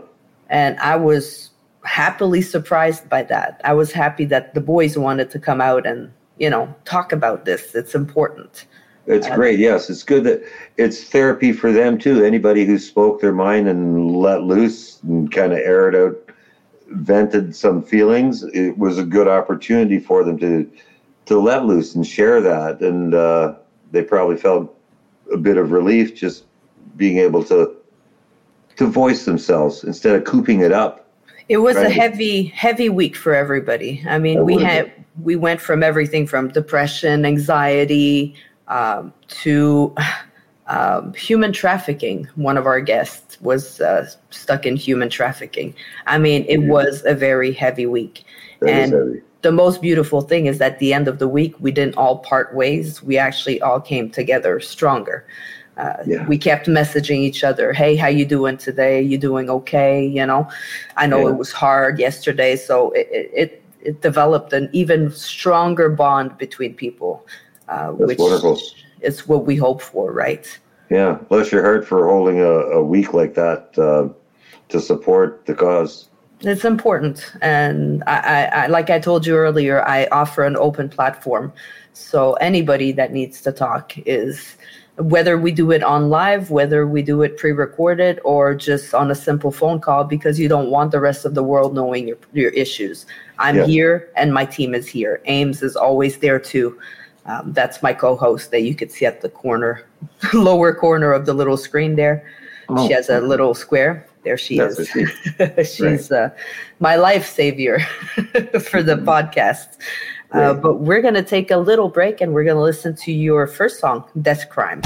A: And I was happily surprised by that. I was happy that the boys wanted to come out and, you know, talk about this. It's important.
B: It's
A: Uh,
B: great. Yes, it's good that it's therapy for them too. Anybody who spoke their mind and let loose and kind of aired out, vented some feelings, it was a good opportunity for them to to let loose and share that. And uh, they probably felt a bit of relief just being able to to voice themselves instead of cooping it up.
A: It was a heavy, heavy week for everybody. I mean,
B: It
A: we had we went from everything from depression, anxiety, um, to um, human trafficking. One of our guests was uh, stuck in human trafficking. I mean, it was a very heavy week.
B: That
A: And-
B: heavy.
A: The most beautiful thing is at the end of the week, we didn't all part ways. We actually all came together stronger. Uh,
B: Yeah.
A: We kept messaging each other. Hey, how you doing today? You doing okay? You know, I know
B: Yeah.
A: it was hard yesterday, so it it, it, developed an even stronger bond between people, uh, which
B: wonderful.
A: is what we hope for, right?
B: Yeah, bless your heart for holding a, a week like that uh, to support the cause.
A: It's important, and I, I, I, like I told you earlier, I offer an open platform, so anybody that needs to talk is whether we do it on live, whether we do it pre-recorded, or just on a simple phone call because you don't want the rest of the world knowing your your issues. I'm
B: Yeah.
A: here, and my team is here. Ames is always there too. Um, that's my co-host that you could see at the corner, (laughs) lower corner of the little screen there.
B: Oh.
A: She has a little square. There she
B: That's
A: is.
B: she- (laughs)
A: She's uh, my life savior (laughs) for the podcast. Uh, but we're going to take a little break and we're going to listen to your first song, Death Crime.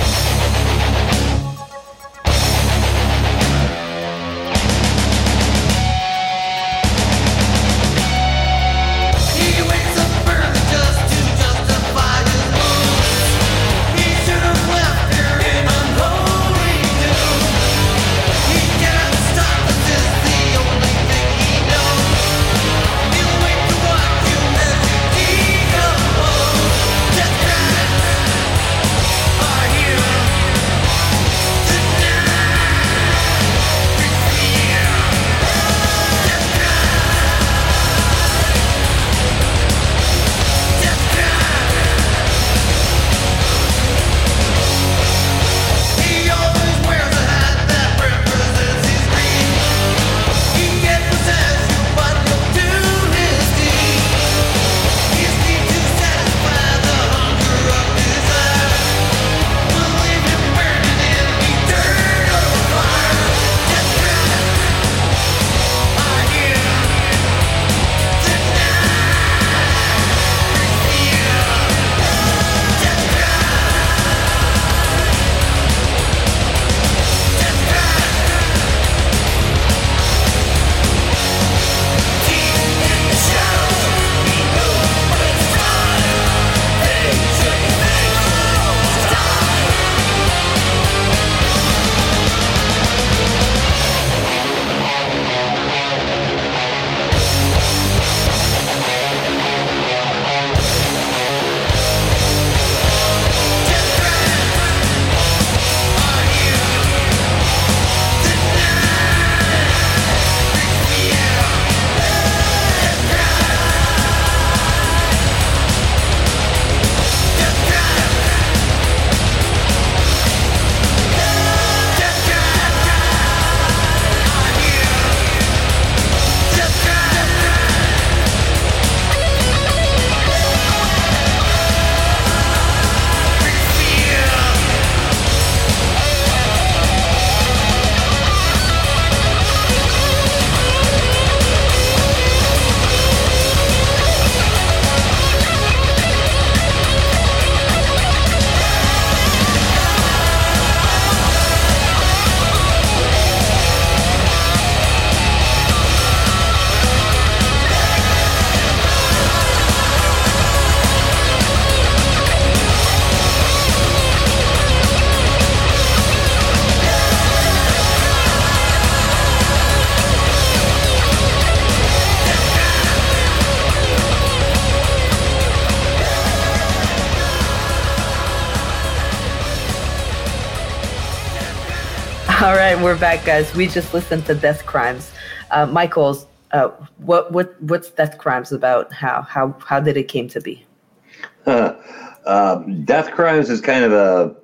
A: Back, guys. We just listened to Death Crimes. Uh, Michael's, uh, what what what's Death Crimes about? How how how did it came to be? (laughs)
B: um, Death Crimes is kind of a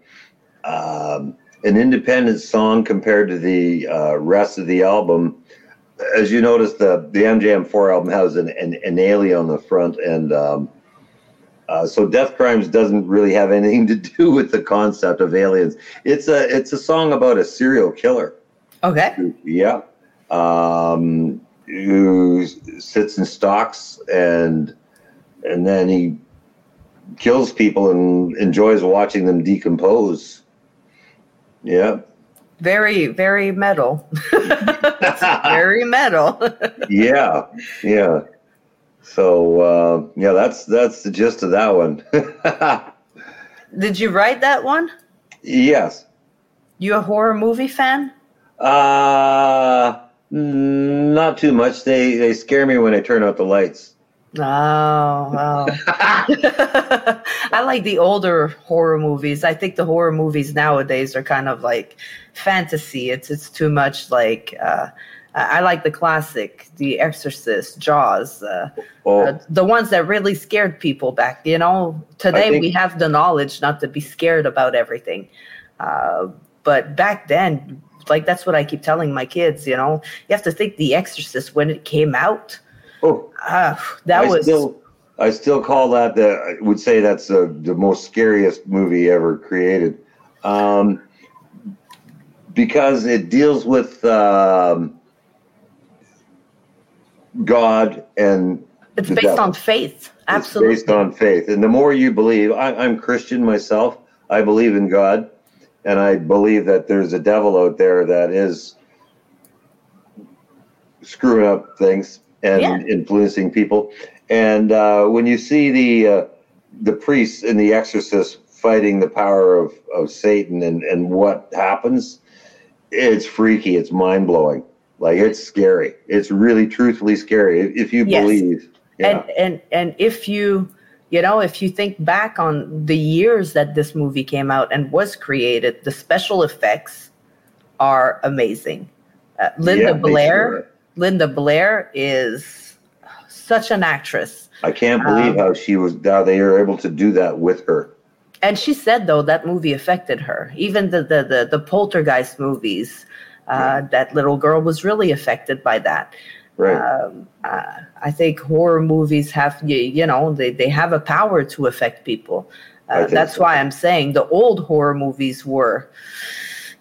B: um, an independent song compared to the uh, rest of the album. As you notice, the the MJM4 album has an, an, an alien on the front, and um, uh, so Death Crimes doesn't really have anything to do (laughs) with the concept of aliens. It's a it's a song about a serial killer.
A: Okay.
B: Yeah. Um, who sits and stalks and and then he kills people and enjoys watching them decompose. Yeah.
A: Very very metal. (laughs) very metal.
B: Yeah. Yeah. So uh, yeah, that's that's the gist of that one. (laughs)
A: did you write that one?
B: yes.
A: You a horror movie fan?
B: Uh not too much. They they scare me when I turn out the lights.
A: Oh, wow. (laughs) I like the older horror movies. I think the horror movies nowadays are kind of like fantasy. It's it's too much like uh, I I like the classic, The Exorcist, Jaws, uh,
B: Oh,
A: uh, the ones that really scared people back. You know, today
B: think-
A: we have the knowledge not to be scared about everything, uh, but back then, like that's what I keep telling my kids. You know, you have to think The Exorcist when it came out.
B: oh.
A: Uh, that
B: I
A: was
B: still, I still call that the. I would say that's the the most scariest movie ever created, um, because it deals with um, God and
A: It's based
B: devil.
A: on faith.
B: It's
A: Absolutely.
B: based on faith, and the more you believe, I, I'm Christian myself. I believe in God, and I believe that there's a devil out there that is screwing up things and
A: Yeah.
B: influencing people. And uh, when you see the uh, the priests in The Exorcist fighting the power of, of Satan and, and what happens, it's freaky. It's mind blowing. Like it's scary. It's really truthfully scary if, if you
A: Yes.
B: believe. Yeah.
A: And and and if you you know if you think back on the years that this movie came out and was created, the special effects are amazing. Uh, Linda
B: Yeah,
A: Blair,
B: sure.
A: Linda Blair is such an actress.
B: I can't believe
A: Um,
B: how she was how they were able to do that with her.
A: And she said though that movie affected her. Even the the the, the Poltergeist movies, uh, that little girl was really affected by that.
B: Right.
A: Um, uh, I think horror movies have you, you know they, they have a power to affect people. Uh, that's
B: so.
A: why I'm saying the old horror movies were,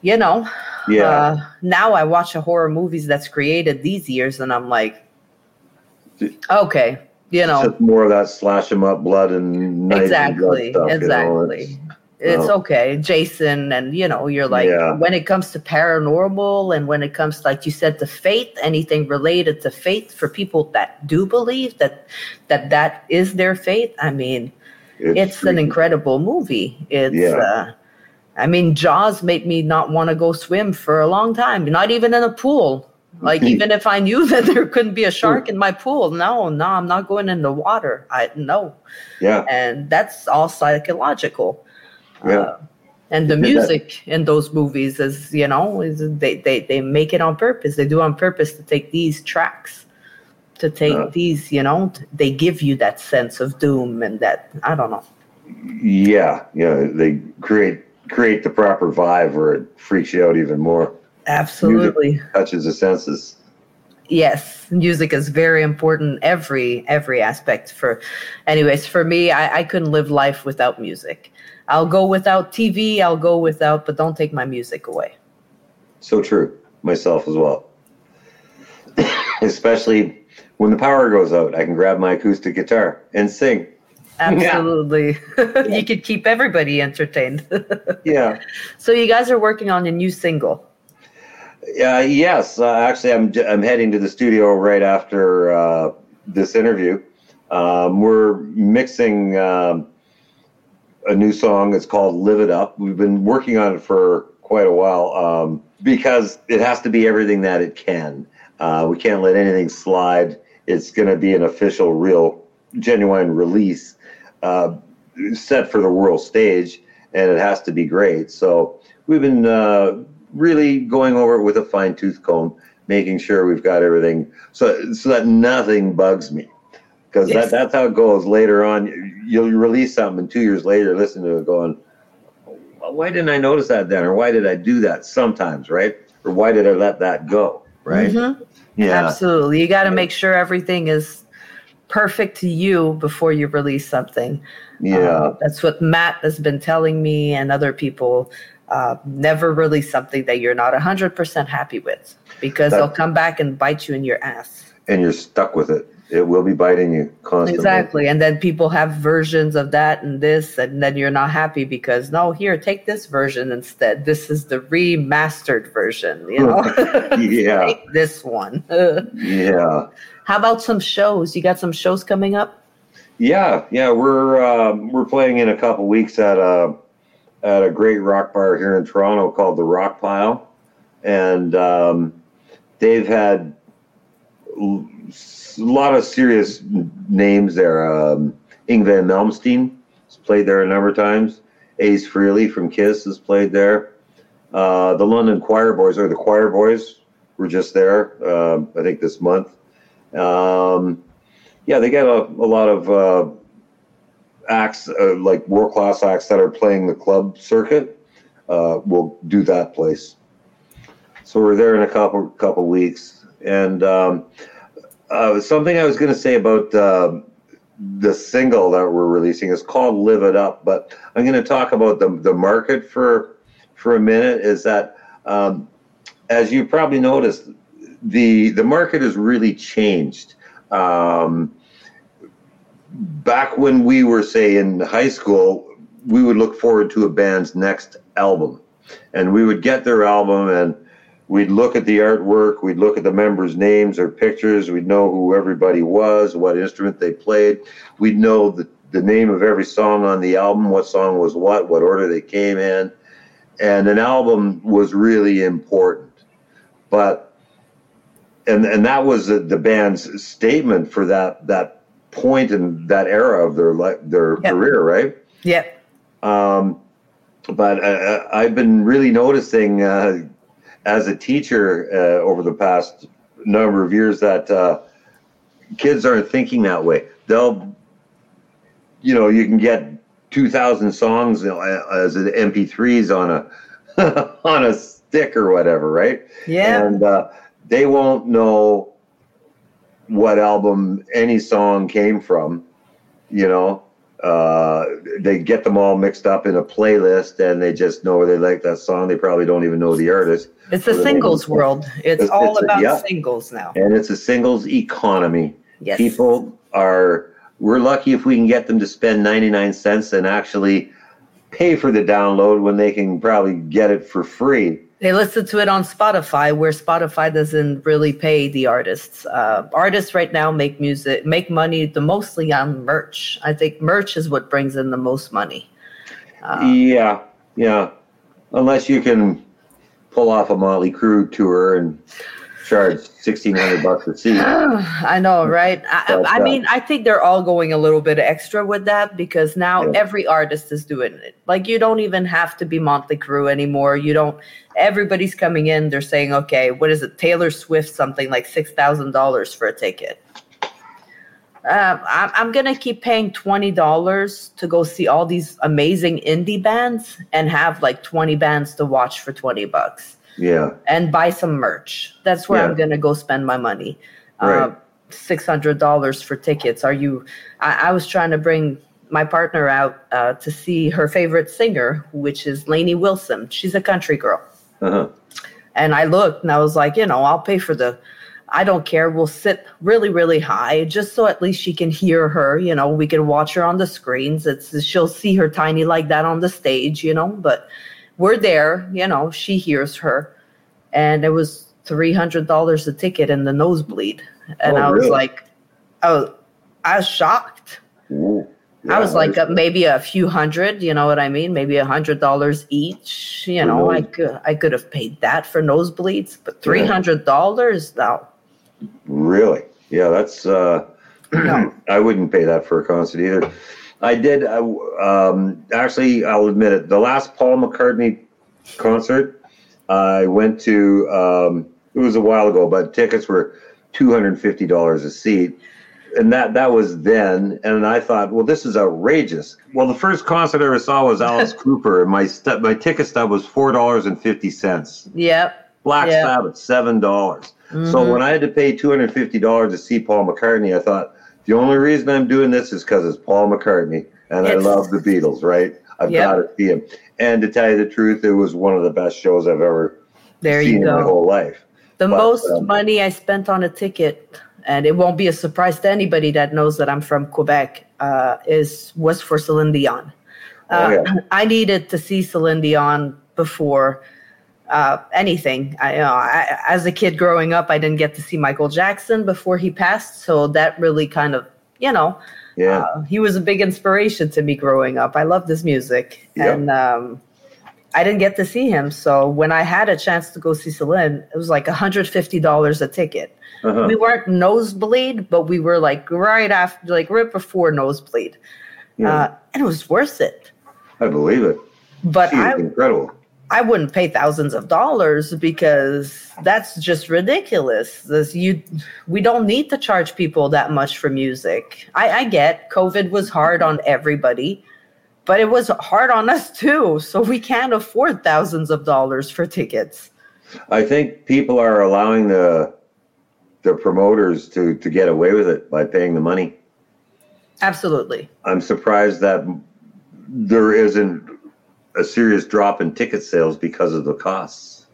A: you know.
B: yeah.
A: Uh, now I watch a horror movies that's created these years, and I'm like, okay, you know,
B: more of that slash 'em up blood and knives and blood
A: exactly,
B: you know,
A: exactly.
B: It's-
A: it's
B: well.
A: okay, Jason, and you know, you're like
B: Yeah.
A: when it comes to paranormal and when it comes, like you said, to faith, anything related to faith for people that do believe that that that is their faith. I mean, it's, an incredible movie. It's,
B: Yeah.
A: uh, I mean, Jaws made me not want to go swim for a long time, not even in a pool. (laughs) Like even if I knew (laughs) that there couldn't be a shark in my pool, no, no, I'm not going in the water. I no,
B: Yeah.
A: and that's all psychological.
B: Yeah.
A: Uh, and the music in those movies is, you know, is they, they they make it on purpose. They do on purpose to take these tracks, to take
B: Uh.
A: these, you know, they give you that sense of doom and that I don't know.
B: Yeah. Yeah. They create create the proper vibe where it freaks you out even more.
A: Absolutely.
B: Touches the senses.
A: Yes, music is very important every every aspect for anyways, for me, I, I couldn't live life without music. I'll go without TV, I'll go without, but don't take my music away.
B: So true. Myself as well. (coughs) Especially when the power goes out, I can grab my acoustic guitar and sing.
A: Absolutely. (laughs) you could keep everybody entertained. (laughs)
B: Yeah.
A: so you guys are working on a new single.
B: Uh, yes, uh, actually, I'm I'm heading to the studio right after uh, this interview. Um, we're mixing um, a new song. It's called "Live It Up." We've been working on it for quite a while um, because it has to be everything that it can. Uh, we can't let anything slide. It's going to be an official, real, genuine release uh, set for the world stage, and it has to be great. So we've been uh, really going over it with a fine tooth comb, making sure we've got everything so so that nothing bugs me. Because
A: Yes.
B: that, that's how it goes later on. You'll release something, and two years later, listen to it going, why didn't I notice that then? Or why did I do that sometimes, right? Or why did I let that go, right?
A: Mhm.
B: Yeah.
A: Absolutely. You got to make sure everything is perfect to you before you release something.
B: Yeah.
A: Uh, that's what Matt has been telling me and other people. Uh, never release something that you're not 100% happy with because they'll come back and bite you in your ass.
B: and you're stuck with it. It will be biting you constantly.
A: Exactly. And then people have versions of that and this, and then you're not happy because, no, here, take this version instead. This is the remastered version, you know? (laughs)
B: Yeah. (laughs)
A: Take this one. (laughs)
B: Yeah.
A: How about some shows? You got some shows coming up?
B: Yeah, yeah, we're um, we're playing in a couple weeks at a at a great rock bar here in Toronto called the Rock Pile, and um, they've had l- a lot of serious names there. Um, Yngwie Malmsteen has played there a number of times. Ace Frehley from Kiss has played there. Uh, the London Quireboys or the Quireboys were just there. um I think this month. Um, yeah, they get a, a lot of uh, acts, uh, like world class acts that are playing the club circuit. Uh, will do that place. So we're there in a couple couple weeks, and um, uh, something I was going to say about uh, the single that we're releasing is called "Live It Up," but I'm going to talk about the the market for for a minute. Is that um, as you probably noticed, the the market has really changed. Um, back when we were, say, in high school, we would look forward to a band's next album, and we would get their album and we'd look at the artwork, we'd look at the members' names or pictures, we'd know who everybody was, what instrument they played, we'd know the, the name of every song on the album, what song was what, what order they came in, and an album was really important. But and and that was the, the band's statement for that that point in that era of their life, their
A: Yep.
B: career, right?
A: Yep.
B: Um, but uh, I've been really noticing uh, as a teacher uh, over the past number of years that uh, kids aren't thinking that way. They'll, you know, you can get two thousand songs you know, as an MP3s on a (laughs) on a stick or whatever, right?
A: Yeah.
B: and uh, they won't know what album any song came from. You know, uh, they get them all mixed up in a playlist, and they just know they like that song. They probably don't even know the artist,
A: It's a
B: Well,
A: singles world. It's
B: it's-
A: all
B: it's a-
A: about
B: yeah.
A: singles now.
B: and it's a singles economy.
A: Yes.
B: People are. We're lucky if we can get them to spend ninety nine cents and actually pay for the download when they can probably get it for free.
A: They listen to it on Spotify, where Spotify doesn't really pay the artists. Uh, artists right now make music, make money the mostly on merch. I think merch is what brings in the most money. Uh,
B: Yeah, yeah. Unless you can pull off a Motley Crue tour and charge sixteen hundred bucks a seat. (sighs)
A: I know, right? I, I
B: uh,
A: mean, I think they're all going a little bit extra with that because now
B: Yeah.
A: every artist is doing it. Like, you don't even have to be Motley Crue anymore. You don't. Everybody's coming in. They're saying, okay, what is it? Taylor Swift, something like six thousand dollars for a ticket. I'm, I'm gonna keep paying twenty dollars to go see all these amazing indie bands and have like twenty bands to watch for twenty bucks
B: Yeah,
A: and buy some merch. That's where
B: Yeah.
A: I'm gonna go spend my money.
B: Right.
A: Uh, Six hundred dollars for tickets. Are you? I, I was trying to bring my partner out uh, to see her favorite singer, which is Lainey Wilson. She's a country girl,
B: uh-huh.
A: and I looked and I was like, you know, I'll pay for the. I don't care. We'll sit really, really high, just so at least she can hear her. You know, we can watch her on the screens. It's she'll see her tiny like that on the stage. You know, but we're there. You know, she hears her, and it was three hundred dollars a ticket in the nosebleed, and
B: Oh,
A: I was
B: really?
A: like, oh, I was shocked.
B: Ooh.
A: I was like uh, maybe a few hundred, you know what I mean? Maybe a hundred dollars each. You know, I could I could have paid that for nosebleeds, but three hundred dollars no.
B: really, yeah. That's. Uh,
A: No. (clears throat)
B: I wouldn't pay that for a concert either. I did. I, um, actually, I'll admit it. The last Paul McCartney concert, I went to. Um, it was a while ago, but tickets were two hundred and fifty dollars a seat, and that that was then. And I thought, well, this is outrageous. Well, the first concert I ever saw was (laughs) Alice Cooper, and my stu- my ticket stub was four dollars and fifty cents.
A: Yep.
B: Black
A: Yeah.
B: Sabbath, seven dollars. So
A: Mhm.
B: when I had to pay two hundred fifty dollars to see Paul McCartney, I thought the only reason I'm doing this is because it's Paul McCartney, and I love the Beatles, right? I've
A: Yeah.
B: got to see him. And to tell you the truth, it was one of the best shows I've ever
A: There
B: seen
A: you
B: in my whole life.
A: The
B: But,
A: most
B: um,
A: money I spent on a ticket, and it won't be a surprise to anybody that knows that I'm from Quebec, uh, is was for Celine Dion.
B: Oh,
A: Uh,
B: yeah. (clears throat)
A: I needed to see Celine Dion before uh, anything. I, you know, I, as a kid growing up, I didn't get to see Michael Jackson before he passed, so that really kind of, you know,
B: Yeah,
A: uh, he was a big inspiration to me growing up. I loved his music,
B: Yeah.
A: and um, I didn't get to see him. So when I had a chance to go see Celine, it was like $150 a ticket.
B: uh-huh.
A: We weren't nosebleed, but we were like right after, like right before nosebleed,
B: yeah.
A: uh, and it was worth it.
B: I believe it.
A: But
B: She
A: I,
B: incredible.
A: I wouldn't pay thousands of dollars because that's just ridiculous. This you we don't need to charge people that much for music. I, I get COVID was hard on everybody, but it was hard on us too. So we can't afford thousands of dollars for tickets.
B: I think people are allowing the the promoters to to get away with it by paying the money.
A: Absolutely.
B: I'm surprised that there isn't a serious drop in ticket sales because of the costs.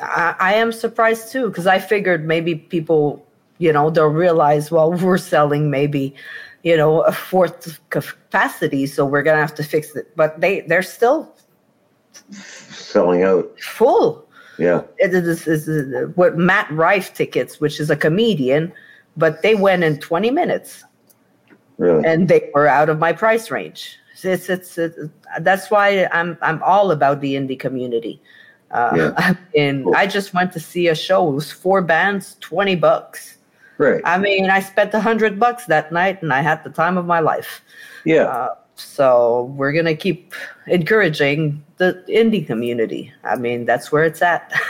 A: I, I am surprised too because I figured maybe people, you know, they'll realize, well, (laughs) we're selling maybe, you know, a fourth capacity, so we're gonna have to fix it. But they they're still
B: Selling out.
A: full.
B: Yeah.
A: It is, is, is what Matt Rife tickets, which is a comedian, but they went in 20 minutes
B: Really.
A: and they were out of my price range. It's, it's, it's that's why I'm I'm all about the indie community. Uh,
B: Yeah. (laughs)
A: and
B: Cool.
A: I just went to see a show. It was four bands, 20 bucks.
B: Right.
A: I mean, I spent a hundred bucks that night, and I had the time of my life.
B: Yeah.
A: Uh, so we're gonna keep encouraging the indie community. I mean, that's where it's at. (laughs)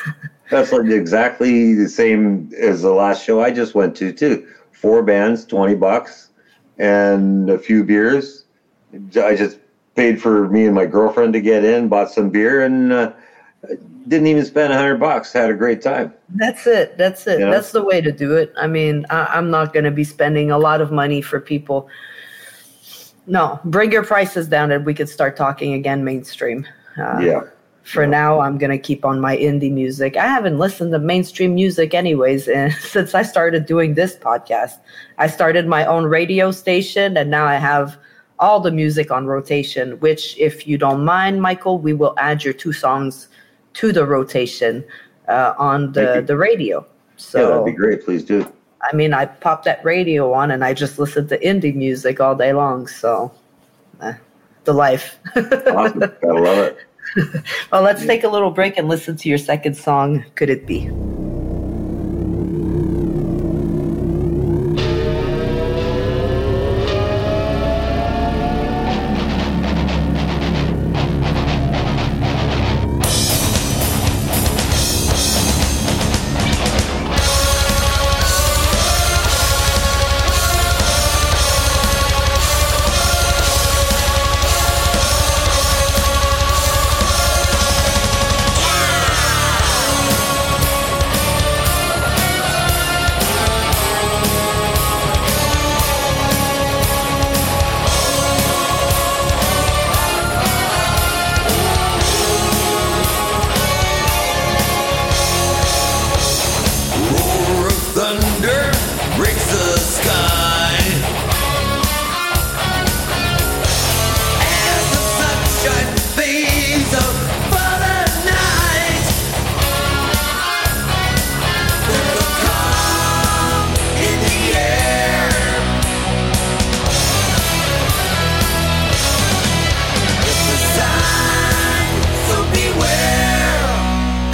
B: That's like exactly the same as the last show I just went to too. Four bands, twenty bucks, and a few beers. I just paid for me and my girlfriend to get in, bought some beer, and uh, didn't even spend a hundred bucks. Had a great time.
A: That's it. That's it.
B: You know?
A: That's the way to do it. I mean, I, I'm not going to be spending a lot of money for people. No, bring your prices down and we could start talking again mainstream. Uh,
B: yeah.
A: For now, I'm going to keep on my indie music. I haven't listened to mainstream music anyways and (laughs) since I started doing this podcast. I started my own radio station and now I have all the music on rotation, which, if you don't mind, Michael, we will add your two songs to the rotation uh, on the, the radio. So,
B: yeah, that'd be great. Please do.
A: I mean, I pop that radio on and I just listen to indie music all day long. So, eh, the life.
B: Awesome. Gotta love it. (laughs)
A: well, let's take a little break and listen to your second song, Could It Be?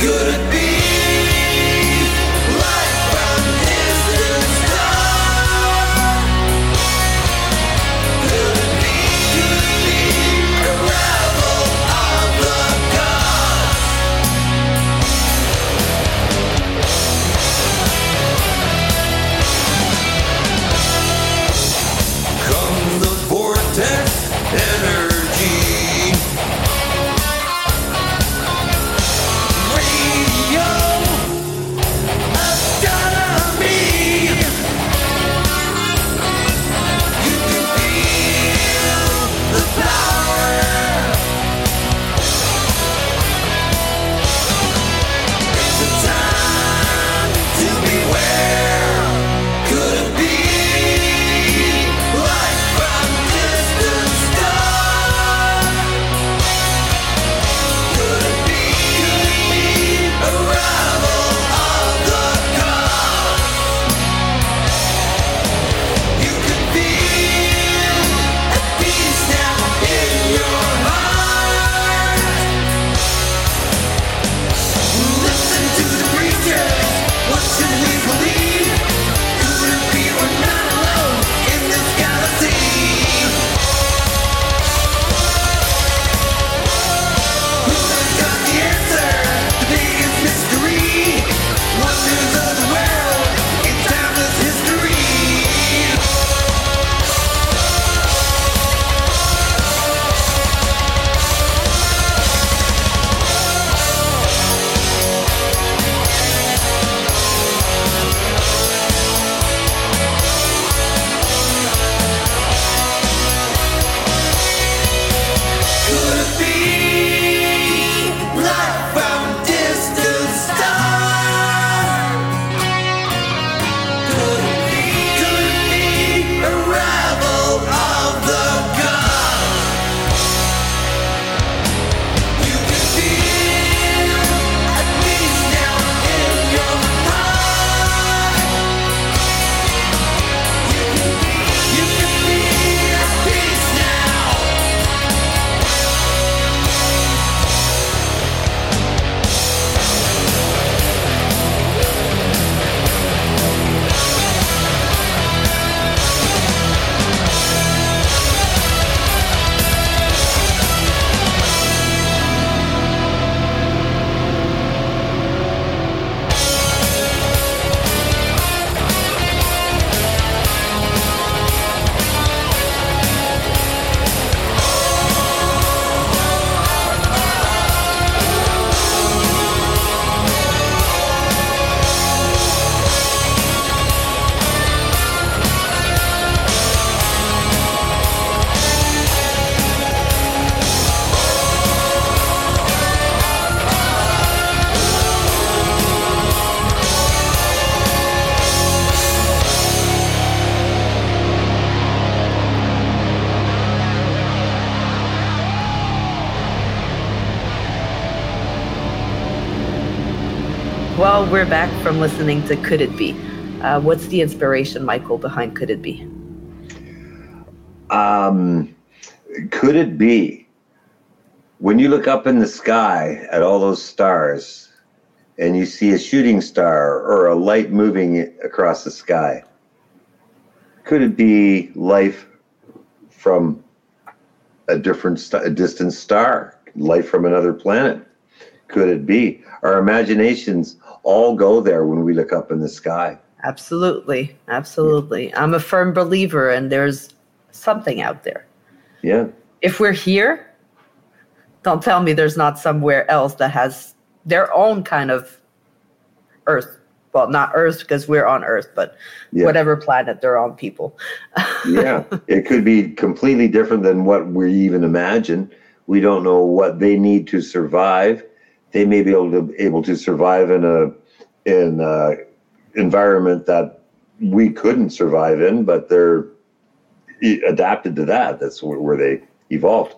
A: good we're back from listening to Could It Be? Uh, what's the inspiration, Michael, behind Could It Be?
B: Um, could it be when you look up in the sky at all those stars and you see a shooting star or a light moving across the sky? Could it be life from a different, st- a distant star, life from another planet? Could it be? Our imaginations all go there when we look up in the sky.
A: Absolutely. Absolutely. I'm a firm believer, and there's something out there.
B: Yeah.
A: If we're here, don't tell me there's not somewhere else that has their own kind of Earth. Well, not Earth because we're on Earth, but
B: Yeah.
A: whatever planet they're on, people. (laughs)
B: yeah, it could be completely different than what we even imagine. We don't know what they need to survive. They may be able to able to survive in a in a environment that we couldn't survive in, but they're adapted to that. That's where, they evolved.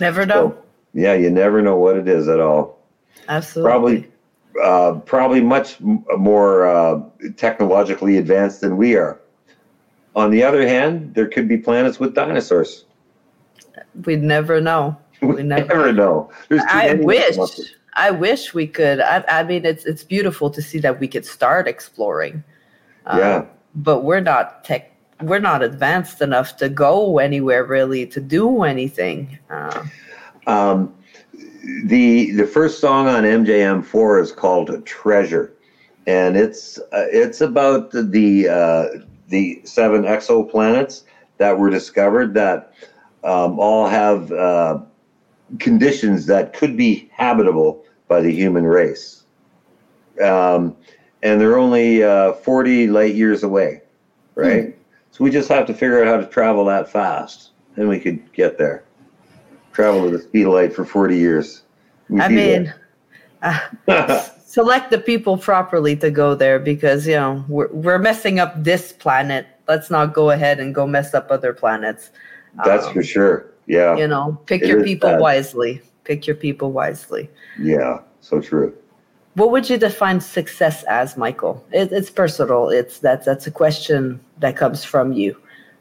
A: Never know.
B: So, yeah, you never know what it is at all.
A: Absolutely.
B: Probably, uh, probably much more uh, technologically advanced than we are. On the other hand, there could be planets with dinosaurs.
A: We'd never know.
B: We (laughs)
A: never-
B: never know. There's too
A: I
B: many of
A: wish.
B: them.
A: I wish we could. I, I mean, it's it's beautiful to see that we could start exploring. Uh,
B: Yeah.
A: But we're not tech. We're not advanced enough to go anywhere really to do anything. Uh,
B: Um, the the first song on MJM4 is called Treasure, and it's uh, it's about the the, uh, the seven exoplanets that were discovered that um, all have uh, conditions that could be habitable by the human race, um, and they're only uh, 40 light years away, right? So we just have to figure out how to travel that fast, and we could get there travel at the speed of light for 40 years. We'd
A: I mean, uh, (laughs) select the people properly to go there because you know we're we're messing up this planet. Let's not go ahead and go mess up other planets.
B: that's
A: Um,
B: for sure. Yeah,
A: You know, pick
B: It
A: your people
B: bad.
A: wisely. Pick your people wisely.
B: yeah, so true.
A: What would you define success as, Michael? It, it's personal. It's that that's a question that comes from you.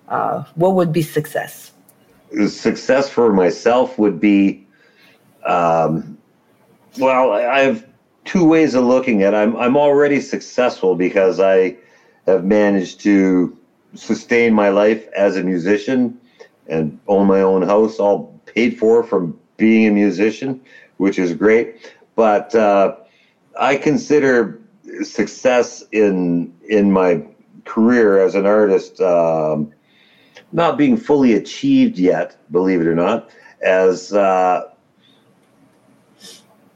A: Uh, what would be success?
B: Success for myself would be, um, well, I have two ways of looking at. It. I'm I'm already successful because I have managed to sustain my life as a musician and own my own house, all paid for from being a musician, which is great. But uh, I consider success in in my career as an artist um, not being fully achieved yet, believe it or not, as uh,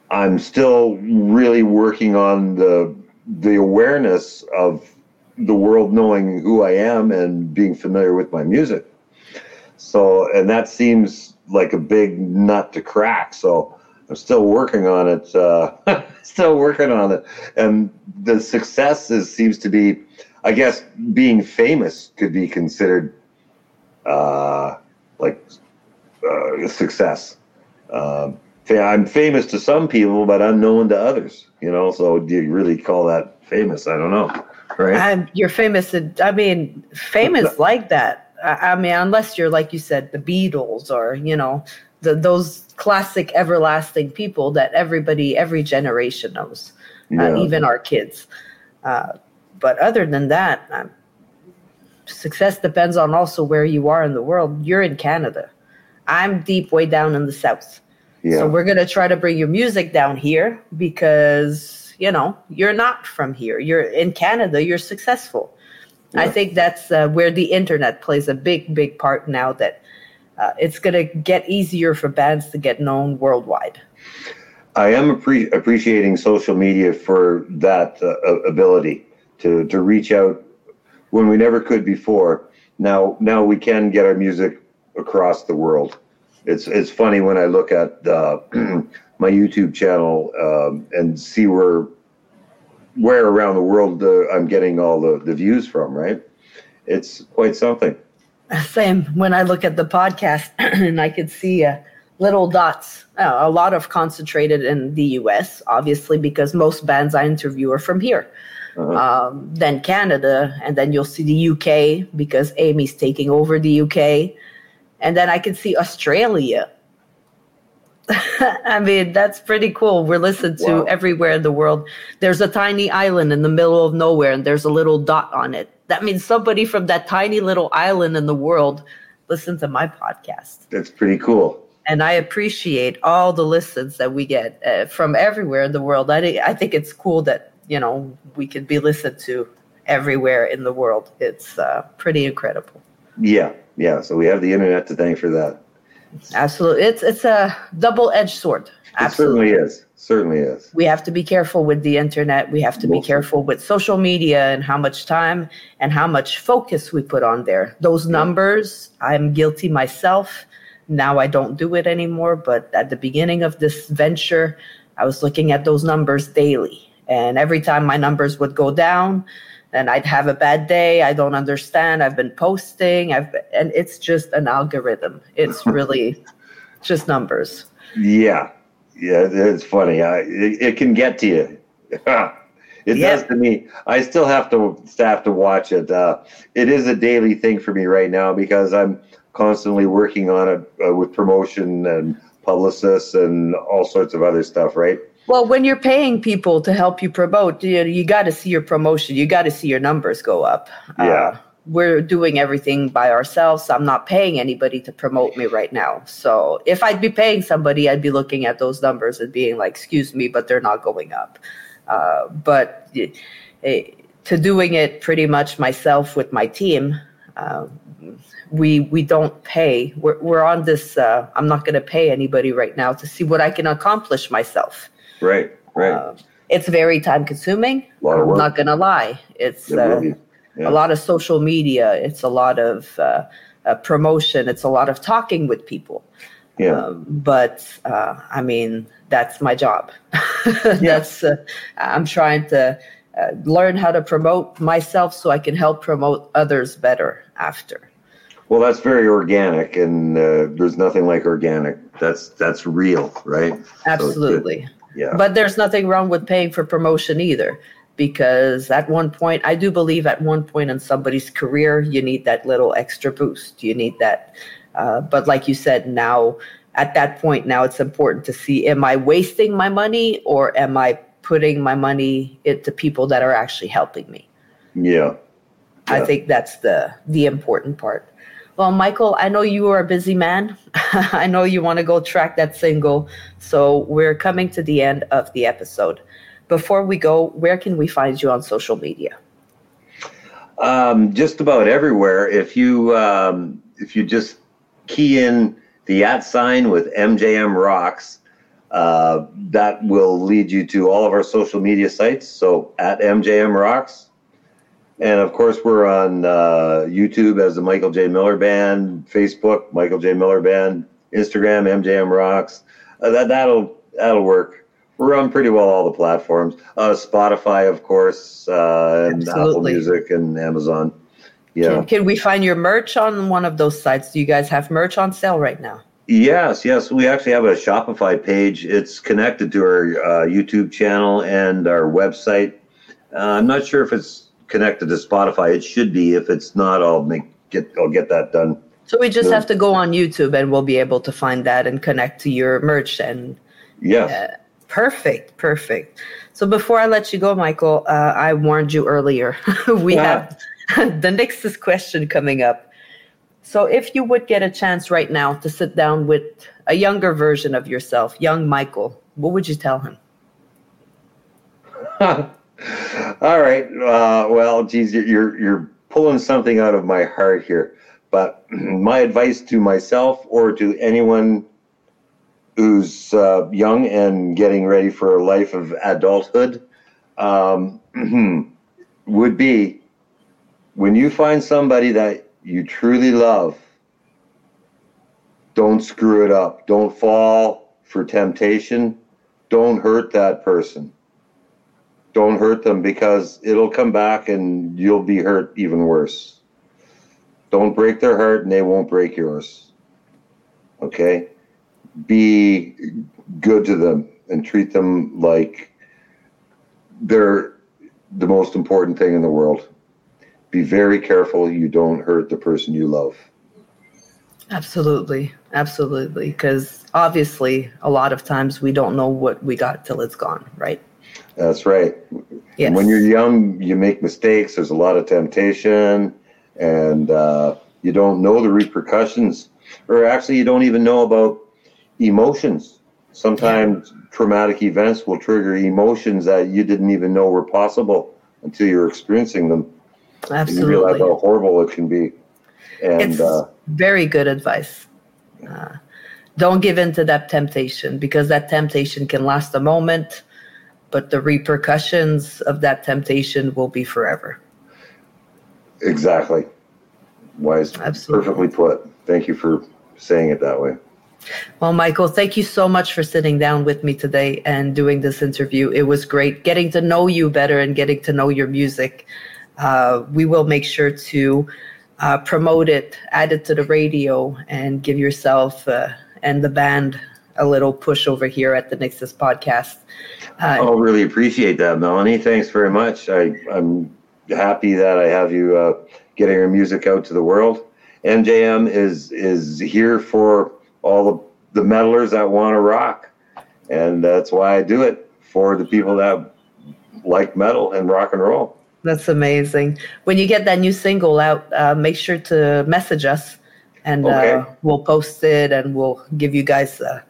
B: I'm still really working on the the awareness of the world knowing who I am and being familiar with my music. So, and that seems like a big nut to crack. So, I'm still working on it. Uh, (laughs) still working on it, and the success is, seems to be, I guess, being famous could be considered uh, like uh, a success. Um, I'm famous to some people, but unknown to others. You know, so do you really call that famous? I don't know. Right?
A: I'm, you're famous. I mean, famous (laughs) like that. I, I mean, unless you're like you said, the Beatles or you know, the, those classic, everlasting people that everybody, every generation knows, uh, even our kids. Uh, but other than that, um, success depends on also where you are in the world. You're in Canada. I'm deep way down in the south.
B: yeah.
A: So we're gonna try to bring your music down here because you know you're not from here. You're in Canada. You're successful. I think that's uh, where the internet plays a big, big part now. That uh, it's gonna get easier for bands to get known worldwide.
B: I am appre- appreciating social media for that uh, ability to to reach out when we never could before. Now now we can get our music across the world. It's it's funny when I look at uh, (clears throat) my YouTube channel um, and see where where around the world uh, I'm getting all the, the views from. Right, it's quite something.
A: Same when I look at the podcast (clears throat) and I could see uh, little dots. Uh, a lot of concentrated in the U.S. Obviously, because most bands I interview are from here.
B: Uh-huh.
A: Um, then Canada, and then you'll see the UK because Amy's taking over the UK, and then I can see Australia. (laughs) I mean, that's pretty cool. We're listened to
B: Wow.
A: everywhere in the world. There's a tiny island in the middle of nowhere, and there's a little dot on it. That means somebody from that tiny little island in the world listened to my podcast.
B: That's pretty cool.
A: And I appreciate all the listens that we get uh, from everywhere in the world. I, I think it's cool that, you know, we can be listened to everywhere in the world. It's uh, pretty incredible.
B: Yeah, yeah. So we have the internet to thank for that.
A: Absolutely. It's, it's a double edged sword.
B: It certainly is. Certainly is.
A: we have to be careful with the internet. We have to be careful with social media and how much time and how much focus we put on there. Those numbers, I'm guilty myself. Now I don't do it anymore. But at the beginning of this venture, I was looking at those numbers daily. And every time my numbers would go down, then I'd have a bad day. I don't understand. I've been posting. I've and it's just an algorithm. It's (laughs) really just numbers.
B: Yeah, yeah. It's funny. I, it, it can get to you. (laughs) it
A: Yeah.
B: does to me. I still have to have to watch it. Uh, it is a daily thing for me right now because I'm constantly working on it uh, with promotion and publicists and all sorts of other stuff. Right?
A: Well, when you're paying people to help you promote, you, you got to see your promotion. You got to see your numbers go up.
B: Yeah.
A: Uh, we're doing everything by ourselves. I'm not paying anybody to promote me right now. So if I'd be paying somebody, I'd be looking at those numbers and being like, excuse me, but they're not going up. Uh, but eh, to doing it pretty much myself with my team, uh, we we don't pay. We're, we're on this. Uh, I'm not going to pay anybody right now to see what I can accomplish myself.
B: Right. Right.
A: Uh, it's very time consuming.
B: Lot of
A: I'm
B: work.
A: not gonna lie. It's uh.
B: Yeah.
A: a lot of social media. It's a lot of uh, uh, promotion. It's a lot of talking with people.
B: yeah.
A: Um, but uh, I mean, that's my job. (laughs) that's uh, I'm trying to uh, learn how to promote myself so I can help promote others better after.
B: Well, that's very organic, and uh, there's nothing like organic. That's that's real, right? So.
A: Absolutely.
B: Yeah.
A: But there's nothing wrong with paying for promotion either, because at one point, I do believe at one point in somebody's career, you need that little extra boost. You need that. Uh, but like you said, now at that point, now it's important to see: am I wasting my money, or am I putting my money into people that are actually helping me?
B: yeah.
A: I think that's the the important part. Well, Michael, I know you are a busy man. (laughs) I know you want to go track that single. So we're coming to the end of the episode. Before we go, where can we find you on social media?
B: Um, just about everywhere. If you um, if you just key in the at sign with MJM Rocks, uh, that will lead you to all of our social media sites. So at MJM Rocks, and of course we're on uh, YouTube as the Michael J Miller Band, Facebook Michael J Miller Band, Instagram MJM Rocks. Uh, that that'll that'll work. We're on pretty well all the platforms. Uh, Spotify, of course, uh, and Apple Music and Amazon. Yeah.
A: Can, can we find your merch on one of those sites? Do you guys have merch on sale right now?
B: Yes, yes. We actually have a Shopify page. It's connected to our uh, YouTube channel and our website. Uh, I'm not sure if it's connected to Spotify. It should be. If it's not, I'll make get I'll get that done.
A: So we just
B: Yeah.
A: have to go on YouTube and we'll be able to find that and connect to your merch and
B: Yes.
A: Uh, perfect, perfect. So before I let you go, Michael, uh, I warned you earlier. (laughs) we
B: Yeah.
A: have (laughs) the next question coming up. So if you would get a chance right now to sit down with a younger version of yourself, young Michael, what would you tell him? (laughs)
B: All right. Uh, well, geez, you're you're pulling something out of my heart here. But (clears throat) my advice to myself or to anyone who's uh, young and getting ready for a life of adulthood um, (clears throat) would be when you find somebody that you truly love, don't screw it up. Don't fall for temptation. Don't hurt that person don't hurt them because it'll come back and you'll be hurt even worse. Don't break their heart and they won't break yours. Okay? be good to them and treat them like they're the most important thing in the world. Be very careful you don't hurt the person you love.
A: Absolutely, absolutely. Because obviously, a lot of times we don't know what we got till it's gone, right?
B: That's right.
A: Yes.
B: When you're young, you make mistakes. There's a lot of temptation, and uh, you don't know the repercussions, or actually, you don't even know about emotions. Sometimes traumatic events will trigger emotions that you didn't even know were possible until you're experiencing them. And you realize how horrible it can be. And
A: it's
B: uh,
A: very good advice. Uh, don't give in to that temptation because that temptation can last a moment, but the repercussions of that temptation will be forever.
B: exactly, wise,
A: Absolutely.
B: perfectly put. Thank you for saying it that way.
A: Well, Michael, thank you so much for sitting down with me today and doing this interview. It was great getting to know you better and getting to know your music. Uh, we will make sure to uh, promote it, add it to the radio, and give yourself uh, and the band a little push over here at the NYXUS podcast. Uh,
B: Oh, really appreciate that, Melany. Thanks very much. I, I'm happy that I have you uh, getting your music out to the world. MJM is is here for all the, the meddlers that want to rock, and that's why I do it for the people that like metal and rock and roll.
A: That's amazing. When you get that new single out, uh, make sure to message us and uh, we'll post it and we'll give you guys uh,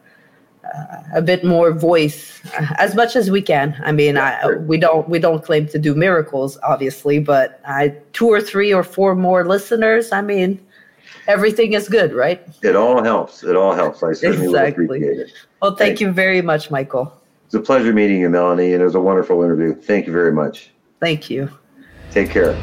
A: uh, a bit more voice uh, as much as we can. I mean,
B: Yeah,
A: I,
B: sure.
A: we don't we don't claim to do miracles, obviously, but I, two or three or four more listeners. I mean, everything is good, right?
B: It all helps. It all helps. I certainly
A: Exactly.
B: appreciate it.
A: Well, thank
B: Thank-
A: you very much, Michael.
B: It's a pleasure meeting you, Melany, and it was a wonderful interview. Thank you very much.
A: Thank you.
B: Take care.